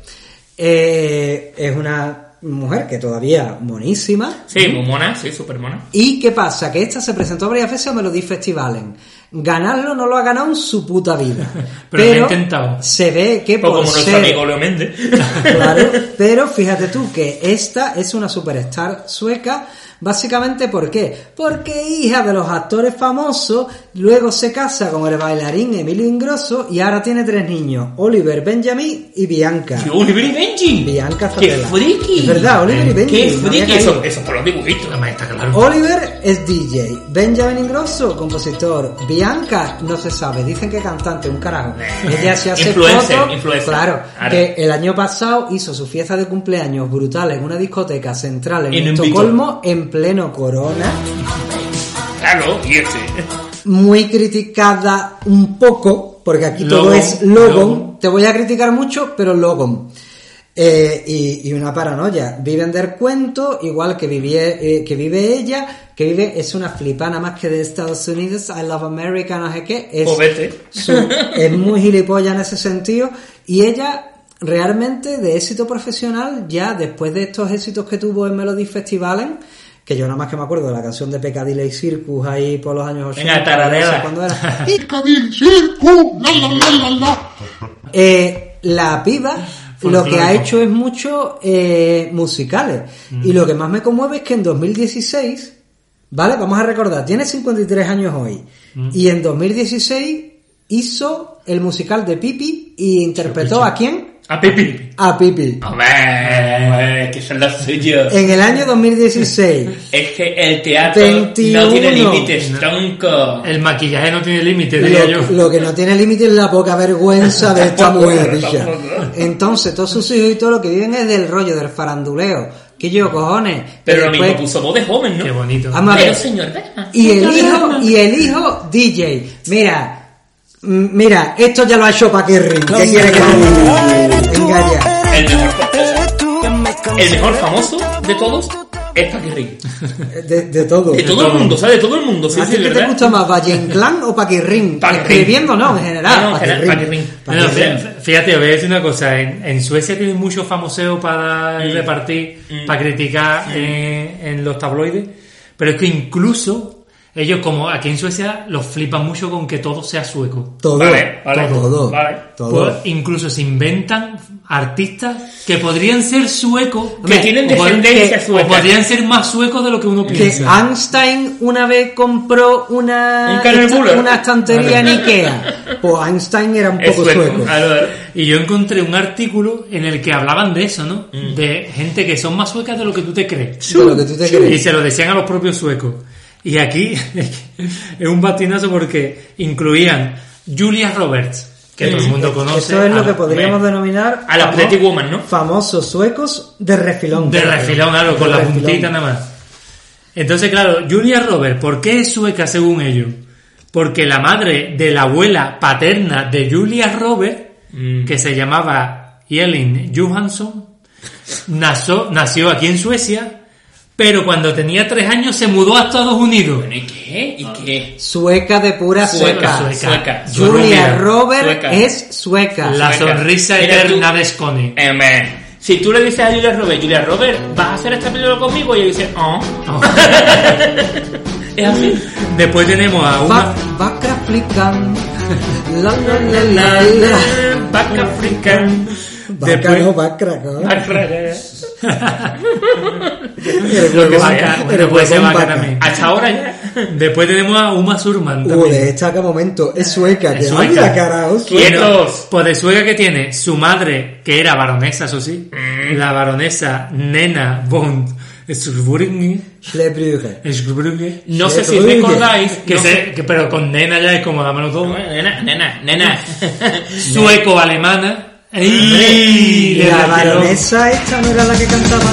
Speaker 2: eh, es una mujer que todavía monísima.
Speaker 4: Sí, muy mona, sí, súper mona.
Speaker 2: ¿Y qué pasa? Que esta se presentó varias veces a Melody Festivales. Ganarlo no lo ha ganado en su puta vida.
Speaker 3: Pero lo ha intentado.
Speaker 2: se ve que por
Speaker 4: como nuestro
Speaker 2: ser-
Speaker 4: amigo Leo Méndez.
Speaker 2: Claro, pero fíjate tú que esta es una superstar sueca, básicamente ¿por qué? Porque hija de los actores famosos, luego se casa con el bailarín Emilio Ingrosso y ahora tiene tres niños, Oliver, Benjamin y Bianca.
Speaker 4: ¡Qué Oliver y Benji!
Speaker 2: Bianca
Speaker 4: ¡Qué friki!
Speaker 2: Es verdad, Oliver y Benji.
Speaker 4: ¡Qué
Speaker 2: no
Speaker 4: friki! Eso, eso por los dibujitos, además está claro.
Speaker 2: Oliver es DJ, Benjamin Ingrosso, compositor, Bianca no se sabe, dicen que cantante, un carajo. Ella se hace
Speaker 4: Influencer,
Speaker 2: claro,
Speaker 4: Claro.
Speaker 2: que el año pasado hizo su fiesta de cumpleaños brutal en una discoteca central en,
Speaker 4: En
Speaker 2: Estocolmo en pleno corona,
Speaker 4: Claro, y este.
Speaker 2: muy criticada un poco, porque aquí todo es Logon,
Speaker 3: Logon.
Speaker 2: te voy a criticar mucho, pero Logon. Eh, y, y una paranoia. Viven del cuento, igual que, vivie- eh, que vive ella, que vive, es una flipana más que de Estados Unidos, I love America, no sé qué. Es,
Speaker 4: vete.
Speaker 2: su- es muy gilipollas en ese sentido. Y ella, realmente, de éxito profesional, ya después de estos éxitos que tuvo en Melody Festivalen, que yo nada más que me acuerdo de la canción de Peccadilly Circus ahí por los años 80.
Speaker 4: Venga,
Speaker 2: sé cuándo era. Eh, la piba lo que ha hecho es mucho eh, musicales. Y lo que más me conmueve es que en 2016, ¿vale? Vamos a recordar, tiene 53 años hoy. Y en 2016 hizo el musical de Pipi y interpretó a quién?
Speaker 4: A Pipi.
Speaker 2: A Pipi.
Speaker 4: Hombre, que son los suyos.
Speaker 2: En el año 2016.
Speaker 4: Es que el teatro
Speaker 2: 21.
Speaker 4: no tiene límites, tronco.
Speaker 3: El maquillaje no tiene límite, diría yo.
Speaker 2: Lo, que no tiene límite es la poca vergüenza de esta mujer. Entonces, todos sus hijos y todo lo que viven es del rollo, del faranduleo. Que yo, cojones.
Speaker 4: Pero lo mismo puso voz de joven, ¿no?
Speaker 3: Qué bonito.
Speaker 2: Vamos a
Speaker 4: Pero señor.
Speaker 2: Y el hijo, y el hijo DJ. Mira, mira, esto ya lo ha hecho Paquirrin. ¿Qué quiere que te? Venga ya.
Speaker 4: El mejor, el mejor famoso de todos es Paquirrin.
Speaker 2: De, de todo.
Speaker 4: De todo el mundo, ¿sabes? De todo el mundo, sí,
Speaker 2: ¿A
Speaker 4: sí,
Speaker 2: ti te gusta más, Valle Inclán o? Paquirrin. Escribiendo no, en general.
Speaker 4: No, no,
Speaker 3: fíjate, voy a decir una cosa. En, en Suecia tienen mucho famoseo para
Speaker 4: Mm.
Speaker 3: repartir, para criticar en, en los tabloides. Pero es que incluso ellos, como aquí en Suecia, los flipan mucho con que todo sea sueco.
Speaker 2: Todo,
Speaker 4: Vale, vale,
Speaker 2: todo,
Speaker 4: vale.
Speaker 2: todo.
Speaker 3: Pues incluso se inventan artistas que podrían ser suecos,
Speaker 4: Que tienen descendencia
Speaker 3: que-
Speaker 4: sueca.
Speaker 3: O podrían ser más suecos de lo que uno
Speaker 2: que
Speaker 3: piensa.
Speaker 2: Einstein una vez compró una,
Speaker 4: Un
Speaker 2: una estantería en Ikea. Pues Einstein era un
Speaker 4: Es
Speaker 2: poco
Speaker 4: sueco.
Speaker 3: Y yo encontré un artículo en el que hablaban de eso, ¿no?
Speaker 4: Mm.
Speaker 3: De gente que son más suecas de lo que tú te crees.
Speaker 2: De lo que tú te
Speaker 3: Y
Speaker 2: crees.
Speaker 3: se lo decían a los propios suecos. Y aquí es un batinazo porque incluían Julia Roberts, que todo el mundo conoce.
Speaker 2: Eso es lo
Speaker 3: a-
Speaker 2: que podríamos denominar
Speaker 4: A la Pretty Woman, ¿no?
Speaker 2: famosos suecos de refilón.
Speaker 3: De refilón, claro, con la
Speaker 2: refilón.
Speaker 3: puntita nada más. Entonces, claro, Julia Roberts, ¿por qué es sueca según ellos? Porque la madre de la abuela paterna de Julia Roberts,
Speaker 4: Mm.
Speaker 3: que se llamaba Elin Johansson, nació, nació aquí en Suecia, pero cuando tenía tres años se mudó a Estados Unidos.
Speaker 4: Bueno, ¿y qué? ¿Y qué?
Speaker 2: Sueca de pura
Speaker 4: Sueca,
Speaker 2: cepa.
Speaker 4: sueca.
Speaker 2: Julia Robert
Speaker 4: sueca.
Speaker 2: es sueca.
Speaker 3: La
Speaker 4: Sueca.
Speaker 3: sonrisa eterna de Scone.
Speaker 4: Si tú le dices a Julia Robert, Julia Robert, ¿vas a hacer esta película conmigo? Y ella dice, oh. es así.
Speaker 3: Después tenemos a una...
Speaker 2: Va, Bakra Flican. La la la la la. Vaca
Speaker 3: Después-
Speaker 2: no, Bakra, ¿no?
Speaker 3: Lo que
Speaker 2: eres
Speaker 3: bueno, puede ser
Speaker 2: huevón,
Speaker 3: vaca
Speaker 2: vaca.
Speaker 3: también.
Speaker 4: Hasta ahora ya.
Speaker 3: Después tenemos a Uma Thurman
Speaker 2: Uh,
Speaker 3: también.
Speaker 2: destaca momento, es sueca, que
Speaker 3: Es
Speaker 2: ay,
Speaker 3: sueca.
Speaker 2: la cara, oh, sueca.
Speaker 4: Quietos.
Speaker 3: Pues de sueca que tiene su madre, que era baronesa, eso sí,
Speaker 2: Mm.
Speaker 3: la baronesa Nena von Schurbrugge,
Speaker 2: Schlebrügge.
Speaker 3: Schurbrugge,
Speaker 4: No sé si recordáis
Speaker 3: que
Speaker 4: no
Speaker 3: se- que- pero con Nena ya es como dámelo todo,
Speaker 4: Nena, nena, nena.
Speaker 3: sueco-alemana, ¡Ey!
Speaker 2: Y
Speaker 3: Le
Speaker 2: la baronesa esta no era la que cantaba.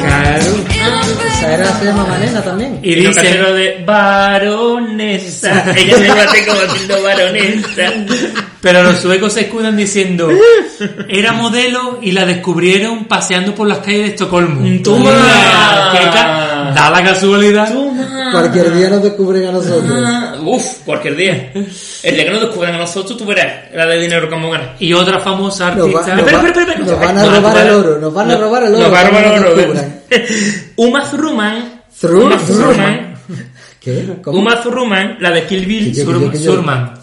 Speaker 3: Claro.
Speaker 2: Esa era, se llama Malena también.
Speaker 3: Y
Speaker 4: Y lo
Speaker 3: dice,
Speaker 4: casero de baronesa. Ella se bate como haciendo baronesa.
Speaker 3: pero los suecos se escudan diciendo, era modelo y la descubrieron paseando por las calles de Estocolmo.
Speaker 4: Toma.
Speaker 3: Da la casualidad.
Speaker 4: Toma.
Speaker 2: Cualquier día nos descubren a nosotros.
Speaker 4: Ah, Uf, cualquier día. El día que nos descubran a nosotros, tú verás la de dinero que vamos a ganar.
Speaker 3: Y otra famosa
Speaker 2: Nos, va-
Speaker 3: artista.
Speaker 2: nos va- van a robar el oro, nos van a robar el oro.
Speaker 4: Nos va a robar el oro. Uma Thurman.
Speaker 2: Thurman.
Speaker 4: Thurman.
Speaker 2: ¿Qué? ¿Cómo?
Speaker 4: Uma Thurman, la de Kill Bill.
Speaker 2: Thurman.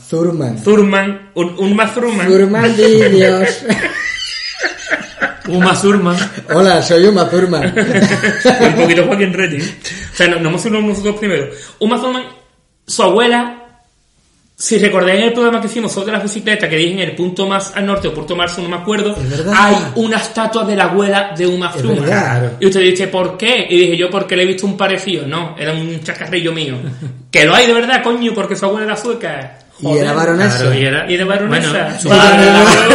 Speaker 4: Thurman. Un- Uma Thurman.
Speaker 2: Thurman Vídeos.
Speaker 3: Uma Surman.
Speaker 2: Hola, soy Uma Thurman.
Speaker 4: un poquito Joaquín Reddy. O sea, no, no hemos sido nosotros primero. Uma Thurman, su abuela, si recordáis en el programa que hicimos sobre las bicicletas, que dije en el punto más al norte o punto más sur, no me acuerdo, hay una estatua de la abuela de Uma Thurman. Y usted dice, ¿por qué? Y dije yo, porque le he visto un parecido. No, era un chacarrillo mío. que lo hay de verdad, coño, porque su abuela era sueca.
Speaker 2: Y era baronesa.
Speaker 3: Claro, y era,
Speaker 4: Y de baronesa.
Speaker 3: Bueno,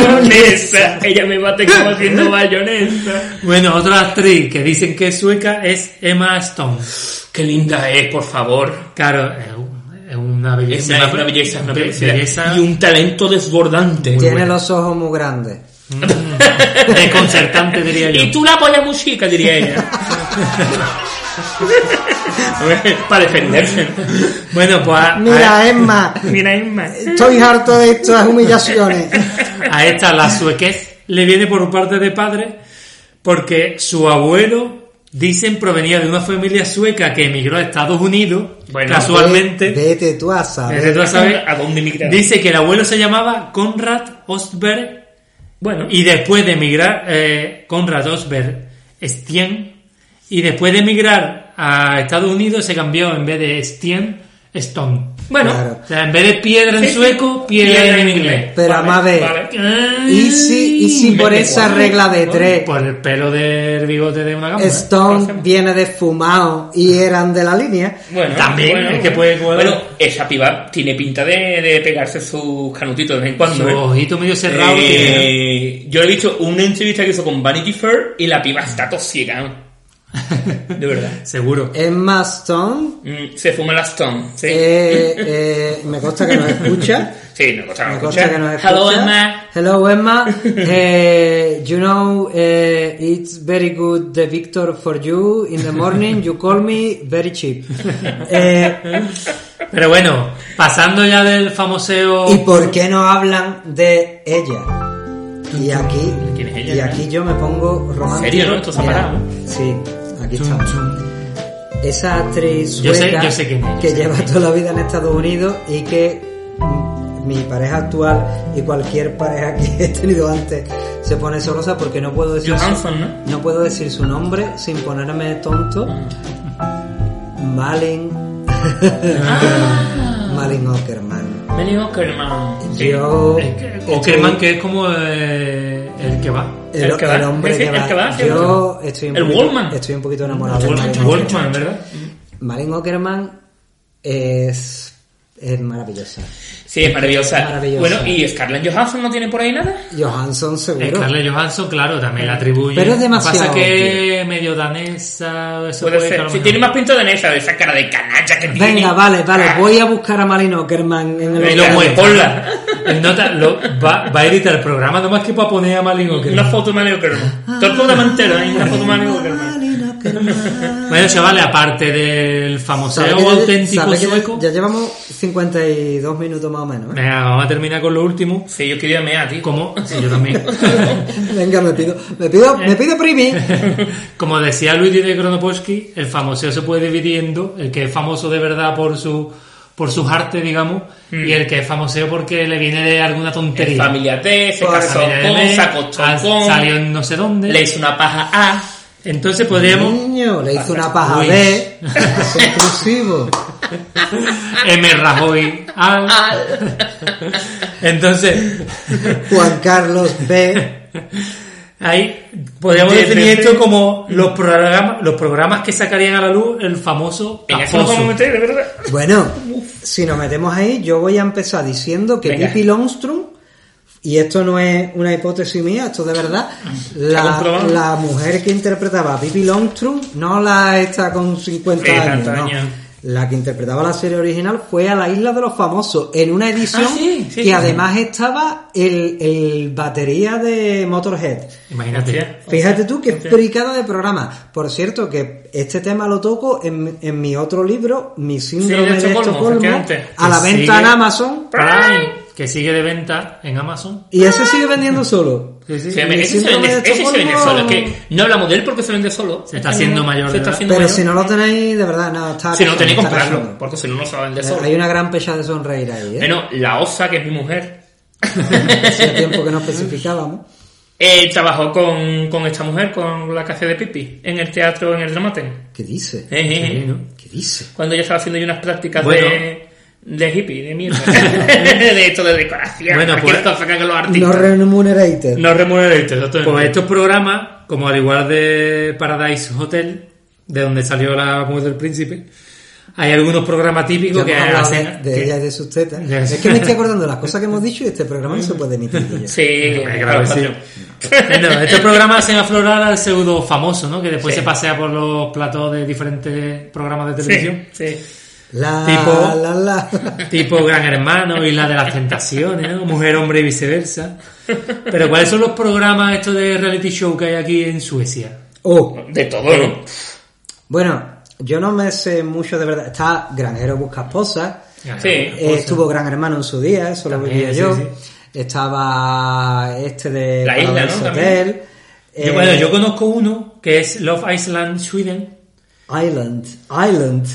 Speaker 4: baronesa. Ella me bate como haciendo bayonesa.
Speaker 3: bueno, otra actriz que dicen que es sueca es Emma Stone.
Speaker 4: Qué linda es, por favor.
Speaker 3: Claro, es un- es una
Speaker 4: Es
Speaker 3: belleza.
Speaker 4: una, una belleza, una
Speaker 3: Be-
Speaker 4: belleza.
Speaker 3: belleza
Speaker 4: Y un talento desbordante.
Speaker 2: Tiene
Speaker 3: bueno.
Speaker 2: los ojos muy grandes.
Speaker 3: desconcertante, diría yo.
Speaker 4: Y tú la polla muy chica, diría ella. Para defenderse.
Speaker 3: Bueno, pues a,
Speaker 2: Mira, Emma,
Speaker 4: Mira, Emma.
Speaker 2: estoy harto de estas humillaciones.
Speaker 3: a, esta la suequez le viene por parte de padre porque su abuelo, dicen, provenía de una familia sueca que emigró a Estados Unidos,
Speaker 4: Bueno,
Speaker 3: casualmente.
Speaker 2: Vete tú a
Speaker 3: tú a saber,
Speaker 4: ¿A dónde emigraron?
Speaker 3: Dice que el abuelo se llamaba Konrad Ostberg
Speaker 4: Bueno,
Speaker 3: y después de emigrar, eh, Konrad Ostberg Stien, y después de emigrar a Estados Unidos se cambió en vez de Stien, Stone.
Speaker 4: bueno.
Speaker 2: Claro.
Speaker 3: O sea, en vez de piedra en sueco, piedra, en inglés.
Speaker 2: Pero
Speaker 4: Vale,
Speaker 2: a ver.
Speaker 4: vale.
Speaker 2: Y si, y si por esa regla de tres,
Speaker 3: Por el pelo del bigote de una gamba.
Speaker 2: Stone viene de fumado y eran de la línea,
Speaker 4: Bueno,
Speaker 3: También,
Speaker 4: bueno,
Speaker 3: es que puede cuadrar.
Speaker 4: Bueno, esa piba tiene pinta de, de pegarse sus canutitos de vez en cuando.
Speaker 3: Su
Speaker 4: ¿eh?
Speaker 3: ojito medio cerrado.
Speaker 4: Eh, yo he visto una entrevista que hizo con Vanity Fair y la piba está tosiega. De verdad.
Speaker 3: Seguro.
Speaker 2: Emma Stone,
Speaker 4: Mm, se fuma la Stone. Sí,
Speaker 2: eh, eh, me consta que nos escucha.
Speaker 4: sí
Speaker 2: Me consta
Speaker 4: escucha.
Speaker 2: que nos escucha.
Speaker 4: Hello, Emma.
Speaker 2: Hello, Emma. Eh, you know, eh, it's very good, the Victor for you. In the morning, you call me very cheap. Eh,
Speaker 3: Pero bueno, pasando ya del famoseo.
Speaker 2: ¿Y por qué no hablan de ella? Y aquí,
Speaker 4: ¿Quién es ella?
Speaker 2: y aquí yo me pongo romántico.
Speaker 4: ¿Serio, no? Esto se ha
Speaker 2: Mira,
Speaker 4: parado.
Speaker 2: Sí, aquí
Speaker 3: Chum,
Speaker 2: estamos.
Speaker 3: chum.
Speaker 2: Esa actriz
Speaker 3: Yo sé-
Speaker 2: sueca
Speaker 3: yo sé quién es, yo
Speaker 2: que lleva toda la vida en Estados Unidos y que mm, mi pareja actual y cualquier pareja que he tenido antes se pone celosa porque no puedo decir su,
Speaker 4: ¿no?
Speaker 2: no puedo decir su nombre sin ponerme tonto. Malin
Speaker 3: Ah.
Speaker 2: Malin Ockerman.
Speaker 4: Melly Ockerman.
Speaker 2: Yo
Speaker 3: Ockerman, que es como eh, el que va.
Speaker 2: el,
Speaker 4: el que va,
Speaker 2: el hombre que
Speaker 4: el
Speaker 2: va.
Speaker 4: que va, sí,
Speaker 2: Yo estoy un
Speaker 4: el
Speaker 2: poquito,
Speaker 4: Wallman.
Speaker 2: estoy un poquito enamorado de
Speaker 3: Wolfman,
Speaker 2: Malin
Speaker 3: Wolfman, ¿verdad?
Speaker 2: Malin Ockerman es, es maravillosa.
Speaker 4: Sí, es maravillosa.
Speaker 2: Maravillosa.
Speaker 4: Bueno, ¿y Scarlett Johansson no tiene por ahí nada?
Speaker 2: Johansson seguro.
Speaker 3: Scarlett Johansson, claro, también la atribuye.
Speaker 2: Pero es demasiado
Speaker 3: Pasa que medio danesa, eso
Speaker 4: Puede
Speaker 3: puede
Speaker 4: ser. Si tiene más pinta de esa, de esa cara de canalla que tiene.
Speaker 2: Venga, vale, vale,
Speaker 4: Ah.
Speaker 2: voy a buscar a Malin Ockerman en el
Speaker 3: Y lo
Speaker 4: ponla.
Speaker 3: El nota lo, va, va a editar el programa nomás que para poner a Malin Ockerman.
Speaker 4: Una foto de Mario Ockerman. Todo el programa entero, hay una foto de.
Speaker 2: Malin Ockerman.
Speaker 3: Bueno, chavales, aparte del famoseo
Speaker 2: ¿Sabe que ya-
Speaker 3: auténtico
Speaker 2: ya-
Speaker 3: sueco.
Speaker 2: Ya llevamos 52 minutos más o menos. ¿eh?
Speaker 3: Venga, vamos a terminar con lo último.
Speaker 4: Sí, yo quería mear, tío.
Speaker 3: Como, sí, yo también.
Speaker 2: Venga, me pido, me pido, me pido primi.
Speaker 3: Como decía Luigi de Kronopolski, el famoseo se puede dividir en dos, el que es famoso de verdad por su por sus artes, digamos, y el que es famoseo porque le viene de alguna tontería.
Speaker 4: Familia D, se
Speaker 2: Pues,
Speaker 4: casó con, se acostó con,
Speaker 3: salió en no sé dónde.
Speaker 4: le hizo una paja a.
Speaker 3: Entonces podríamos
Speaker 2: Niño, le hizo una paja. B. Es inclusivo.
Speaker 3: M. Rajoy al. Entonces,
Speaker 2: Juan Carlos B.
Speaker 3: ahí podríamos
Speaker 4: Desde
Speaker 3: definir esto como los programas, los programas que sacarían a la luz el famoso
Speaker 4: En eso nos
Speaker 3: taposo.
Speaker 4: vamos a meter, de verdad.
Speaker 2: Bueno, si nos metemos ahí, yo voy a empezar diciendo que
Speaker 4: Venga.
Speaker 2: Pippi Longstrom, y esto no es una hipótesis mía, esto de verdad, la, mujer que interpretaba a Pippi Longstrom, no la esta con 50
Speaker 4: Sí,
Speaker 2: años, no. la que interpretaba la serie original fue a la Isla de los Famosos, en una edición
Speaker 4: Ah, sí, sí,
Speaker 2: que
Speaker 4: sí,
Speaker 2: además estaba el, el batería de Motorhead.
Speaker 3: Imagínate.
Speaker 2: Fíjate tú que
Speaker 4: Hostia.
Speaker 2: fricada de programa. Por cierto, que este tema lo toco en, en mi otro libro, Mi síndrome
Speaker 4: Sí, de
Speaker 2: de
Speaker 4: Estocolmo,
Speaker 2: a la venta en Amazon.
Speaker 3: Prime, que sigue de venta en Amazon.
Speaker 2: Y ese sigue vendiendo solo.
Speaker 3: Sí, sí.
Speaker 4: Sí, ese, se vende,
Speaker 2: de
Speaker 4: ese se vende solo. Es que no hablamos de él porque se vende solo.
Speaker 3: Se está haciendo mayor
Speaker 4: Se está haciendo
Speaker 2: Pero
Speaker 4: mayor.
Speaker 2: si no lo tenéis, de verdad, no, está
Speaker 4: Si no tenéis comprarlo, porque si no, no se va a vender
Speaker 2: Eh,
Speaker 4: solo.
Speaker 2: Hay una gran pecha de sonreír ahí, ¿eh?
Speaker 4: Bueno, la osa, que es mi mujer,
Speaker 2: Hacía tiempo que no especificábamos.
Speaker 4: eh, trabajó con, con esta mujer, con la que hace de pipi, en el teatro, en el Dramaten.
Speaker 2: ¿Qué dice?
Speaker 4: Eh, eh,
Speaker 3: Sí,
Speaker 4: eh.
Speaker 3: ¿no?
Speaker 2: ¿Qué dice?
Speaker 4: Cuando ella estaba haciendo ahí unas prácticas
Speaker 3: Bueno.
Speaker 4: de, de hippie, de mierda. de esto de decoración.
Speaker 3: Bueno, pues-
Speaker 4: cosa que hagan los
Speaker 2: No
Speaker 4: artistas.
Speaker 2: remunerated.
Speaker 4: No remunerated, exactamente.
Speaker 3: Pues estos programas, como al igual de Paradise Hotel, de donde salió la mujer del príncipe, hay algunos programas típicos
Speaker 2: Ya
Speaker 3: que
Speaker 2: de,
Speaker 3: hacen...
Speaker 2: de
Speaker 3: que-
Speaker 2: ella y de sus tetas. Es que me estoy acordando de las cosas que hemos dicho y este programa no se puede emitir. ya.
Speaker 4: Sí,
Speaker 3: claro que sí. No, estos programas hacen aflorar al pseudo famoso, ¿no? Que después
Speaker 4: Sí.
Speaker 3: se pasea por los platos de diferentes programas de
Speaker 4: Sí,
Speaker 3: televisión.
Speaker 4: sí.
Speaker 2: La,
Speaker 3: Tipo-
Speaker 2: la, la.
Speaker 3: Tipo Gran Hermano, Isla de las Tentaciones, ¿no? Mujer, Hombre y viceversa. Pero ¿cuáles son los programas estos de reality show que hay aquí en Suecia?
Speaker 2: Oh,
Speaker 4: De todo, ¿no?
Speaker 2: bueno, yo no me sé mucho de verdad. Está Granjero Busca Esposa.
Speaker 4: Sí.
Speaker 2: Eh, estuvo Gran Hermano en su día, eso lo
Speaker 3: sí,
Speaker 2: yo.
Speaker 3: sí.
Speaker 2: Estaba este de
Speaker 4: La isla, ¿no?
Speaker 2: Hotel.
Speaker 3: Yo,
Speaker 2: Eh,
Speaker 3: bueno, yo conozco uno que es Love Island Sweden.
Speaker 2: Island. Island.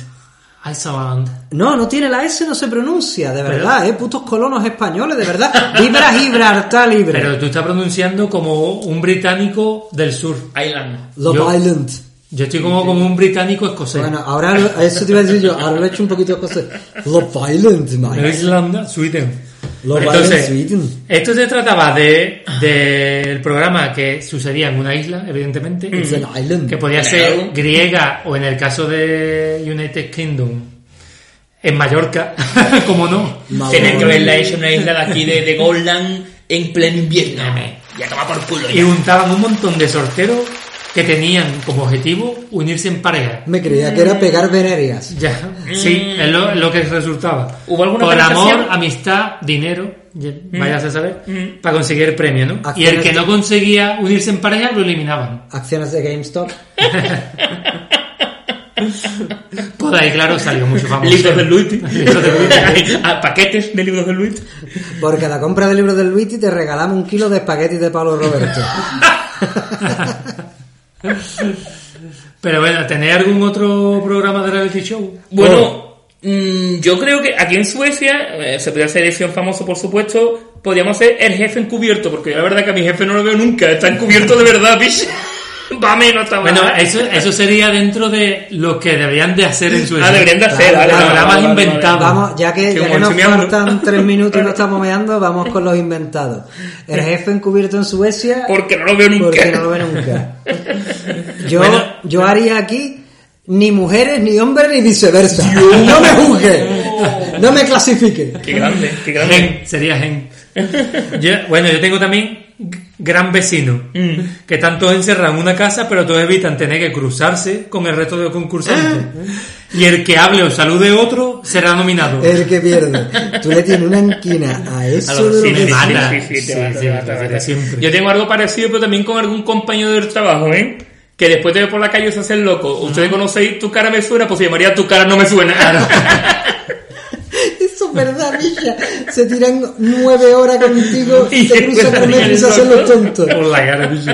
Speaker 3: Iceland.
Speaker 2: No, no tiene la S, no se pronuncia, de verdad, eh, putos colonos españoles, de verdad. Vibra Gibraltar libre.
Speaker 3: Pero tú estás pronunciando como un británico del sur.
Speaker 4: Island.
Speaker 2: Love
Speaker 3: yo-
Speaker 2: Island.
Speaker 3: Yo estoy como, como un británico escocés.
Speaker 2: Bueno, ahora lo- eso te iba a decir yo, ahora lo he hecho un poquito de cosas. Love Island, man.
Speaker 3: Island, Sweden.
Speaker 2: Love
Speaker 3: Entonces,
Speaker 2: Sweden.
Speaker 3: esto se trataba de del programa que sucedía en una isla, evidentemente,
Speaker 2: island.
Speaker 3: que podía ser griega o en el caso de United Kingdom en Mallorca, como no.
Speaker 4: Tener que verla hecha en una isla de aquí de, de Goldland en pleno invierno. Ya toma por culo.
Speaker 3: Y
Speaker 4: ya.
Speaker 3: juntaban un montón de sorteros que tenían como objetivo unirse en pareja.
Speaker 2: Me creía que era pegar venerias.
Speaker 3: Ya, sí, es lo, lo que resultaba.
Speaker 4: Mm. ¿Hubo alguna
Speaker 3: Por amor, amistad, dinero, ya- vayas a saber,
Speaker 4: Mm.
Speaker 3: para conseguir el premio, ¿no? Y el que
Speaker 2: de-
Speaker 3: no conseguía unirse en pareja lo eliminaban.
Speaker 2: Acciones de GameStop.
Speaker 3: Pues de ahí, claro, salió mucho famoso.
Speaker 4: Libros de Luigi. Paquetes de libros de Luigi.
Speaker 2: Por cada compra de libros del Luigi te regalamos un kilo de espaguetis de Pablo Roberto.
Speaker 3: Pero bueno, ¿tenéis algún otro programa de reality show?
Speaker 4: Bueno, mm, yo creo que aquí en Suecia, eh, se podría hacer edición famoso por supuesto, podríamos hacer el jefe encubierto, porque la verdad que a mi jefe no lo veo nunca, está encubierto de verdad, bicho. Está
Speaker 3: Bueno, eso, eso sería dentro de lo que deberían de hacer en Suecia.
Speaker 4: Ah, deberían de hacer,
Speaker 2: Claro,
Speaker 4: vale, vale, vale, vale,
Speaker 3: inventados.
Speaker 4: vale.
Speaker 2: Vamos, ya que, ya que nos faltan tres minutos y no estamos meando, vamos con los inventados. El jefe encubierto en Suecia.
Speaker 4: Porque no lo veo nunca.
Speaker 2: Porque no lo ve nunca. Yo,
Speaker 3: Bueno.
Speaker 2: yo haría aquí ni mujeres, ni hombres, ni viceversa. No me juzgue. No me clasifique.
Speaker 4: Qué grande, qué grande.
Speaker 3: Gen, sería Gen. Yo- bueno, yo tengo también gran vecino,
Speaker 4: Mm.
Speaker 3: que están todos encerrados en una casa, pero todos evitan tener que cruzarse con el resto de los concursantes. Y el que hable o salude otro será nominado.
Speaker 2: El que pierde. Tú le tienes una enquina a
Speaker 4: A
Speaker 2: eso
Speaker 4: los- sí, te mata. Yo tengo algo parecido, pero también con algún compañero del trabajo, ¿eh? Que después te ve por la calle y se hace el loco. Ustedes conocéis tu cara me suena, pues se llamaría tu cara no me suena.
Speaker 2: verdad, Misha. Se tiran nueve horas contigo y te cruzan
Speaker 4: hacen
Speaker 2: él y se hacen los tontos.
Speaker 3: Por la cara, bicho.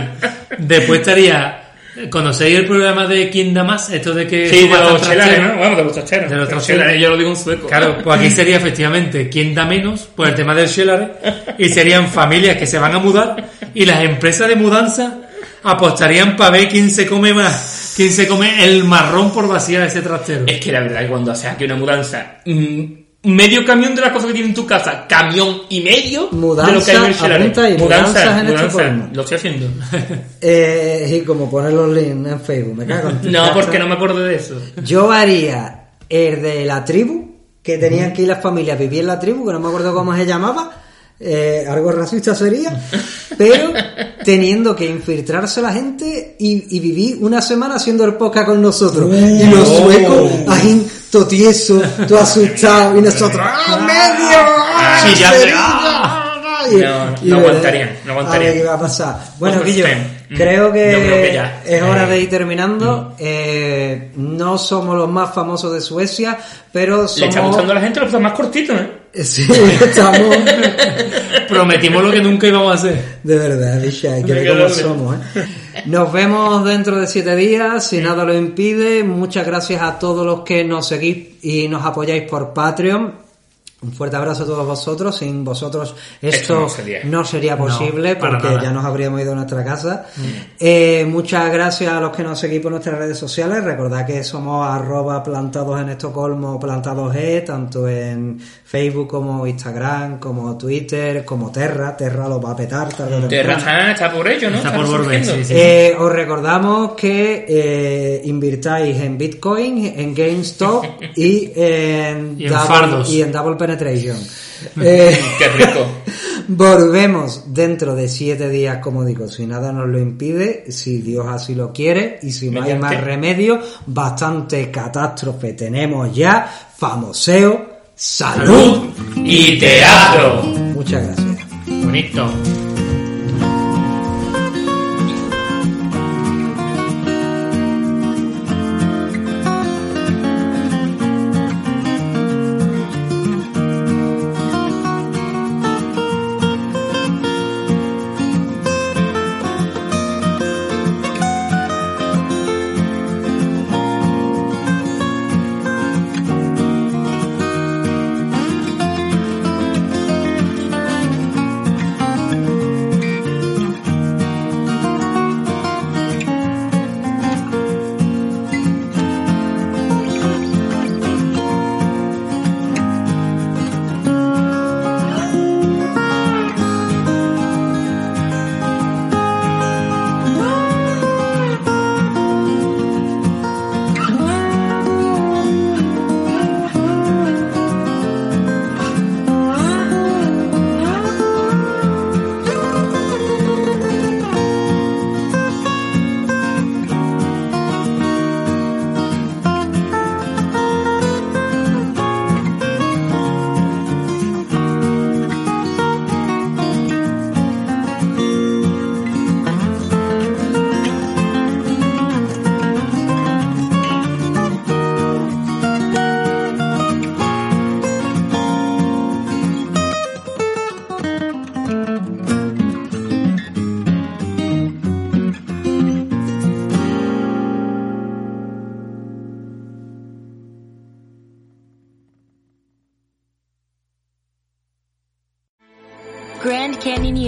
Speaker 3: Después estaría. ¿Conocéis el programa de quién da más? Esto de que.
Speaker 4: Sí, de los chelares,
Speaker 3: trasteros.
Speaker 4: ¿no? Vamos, de los trasteros.
Speaker 3: De los trasteros.
Speaker 4: chelares, yo lo digo en sueco.
Speaker 3: Claro, pues aquí sería efectivamente quién da menos por el tema del Shellare y serían familias que se van a mudar y las empresas de mudanza apostarían para ver quién se come más, quién se come el marrón por vaciar ese trastero.
Speaker 4: Es que la verdad que cuando haces aquí una mudanza, mm, medio camión de las cosas que tienes en tu casa, camión y medio
Speaker 2: Mudanza,
Speaker 4: de lo que hay en el
Speaker 2: mudanzas en
Speaker 4: mudanza,
Speaker 2: Estocolmo.
Speaker 4: lo estoy haciendo.
Speaker 2: Eh, y como poner los links en Facebook, me cago en
Speaker 4: No, porque no me acuerdo de eso.
Speaker 2: Yo haría el de la tribu, que tenían que ir las familias a vivir en la tribu, que no me acuerdo cómo se llamaba. Eh, algo racista sería, pero teniendo que infiltrarse la gente y, y vivir una semana haciendo el podcast con nosotros. y los
Speaker 4: Oh.
Speaker 2: suecos, ahí, todo tieso, todo asustado, y nosotros, ¡ah, medio! ¡Ah,
Speaker 4: Sí, ya,
Speaker 2: Sevilla! Y-
Speaker 4: No,
Speaker 2: y
Speaker 4: no aguantarían, no aguantarían.
Speaker 2: Qué va a pasar. Bueno, Guillo,
Speaker 4: mm,
Speaker 2: creo que,
Speaker 4: yo creo que ya.
Speaker 2: es hora
Speaker 4: Eh,
Speaker 2: de ir terminando. Eh, no somos los más famosos de Suecia, pero
Speaker 4: Le está
Speaker 2: somos...
Speaker 4: gustando a la gente los más cortitos, ¿eh?
Speaker 2: Sí, estamos...
Speaker 3: Prometimos lo que nunca íbamos a hacer.
Speaker 2: De verdad, bicha, hay que ver cómo somos, ¿eh? Nos vemos dentro de siete días, si nada lo impide. Muchas gracias a todos los que nos seguís y nos apoyáis por Patreon. Un fuerte abrazo a todos vosotros. Sin vosotros esto,
Speaker 4: Esto no sería.
Speaker 2: no sería posible porque
Speaker 3: nada.
Speaker 2: ya nos habríamos ido a nuestra casa. Eh, muchas gracias a los que nos seguís por nuestras redes sociales. Recordad que somos arroba plantados en Estocolmo, plantados E, tanto en Facebook como Instagram, como Twitter, como Terra. Terra lo va a petar tarde o
Speaker 4: Terra está, está por ello, ¿no?
Speaker 3: Está por volver,
Speaker 4: resurgiendo.
Speaker 3: sí, sí.
Speaker 2: Eh, os recordamos que eh, invirtáis en Bitcoin, en GameStop y en,
Speaker 3: Y en fardos.
Speaker 2: y en Double Penetration. Eh,
Speaker 4: Qué rico.
Speaker 2: volvemos dentro de siete días, como digo, si nada nos lo impide, si Dios así lo quiere y si no hay más remedio, bastante catástrofe tenemos ya, famoseo, salud.
Speaker 4: Y teatro.
Speaker 2: Muchas gracias.
Speaker 3: Bonito.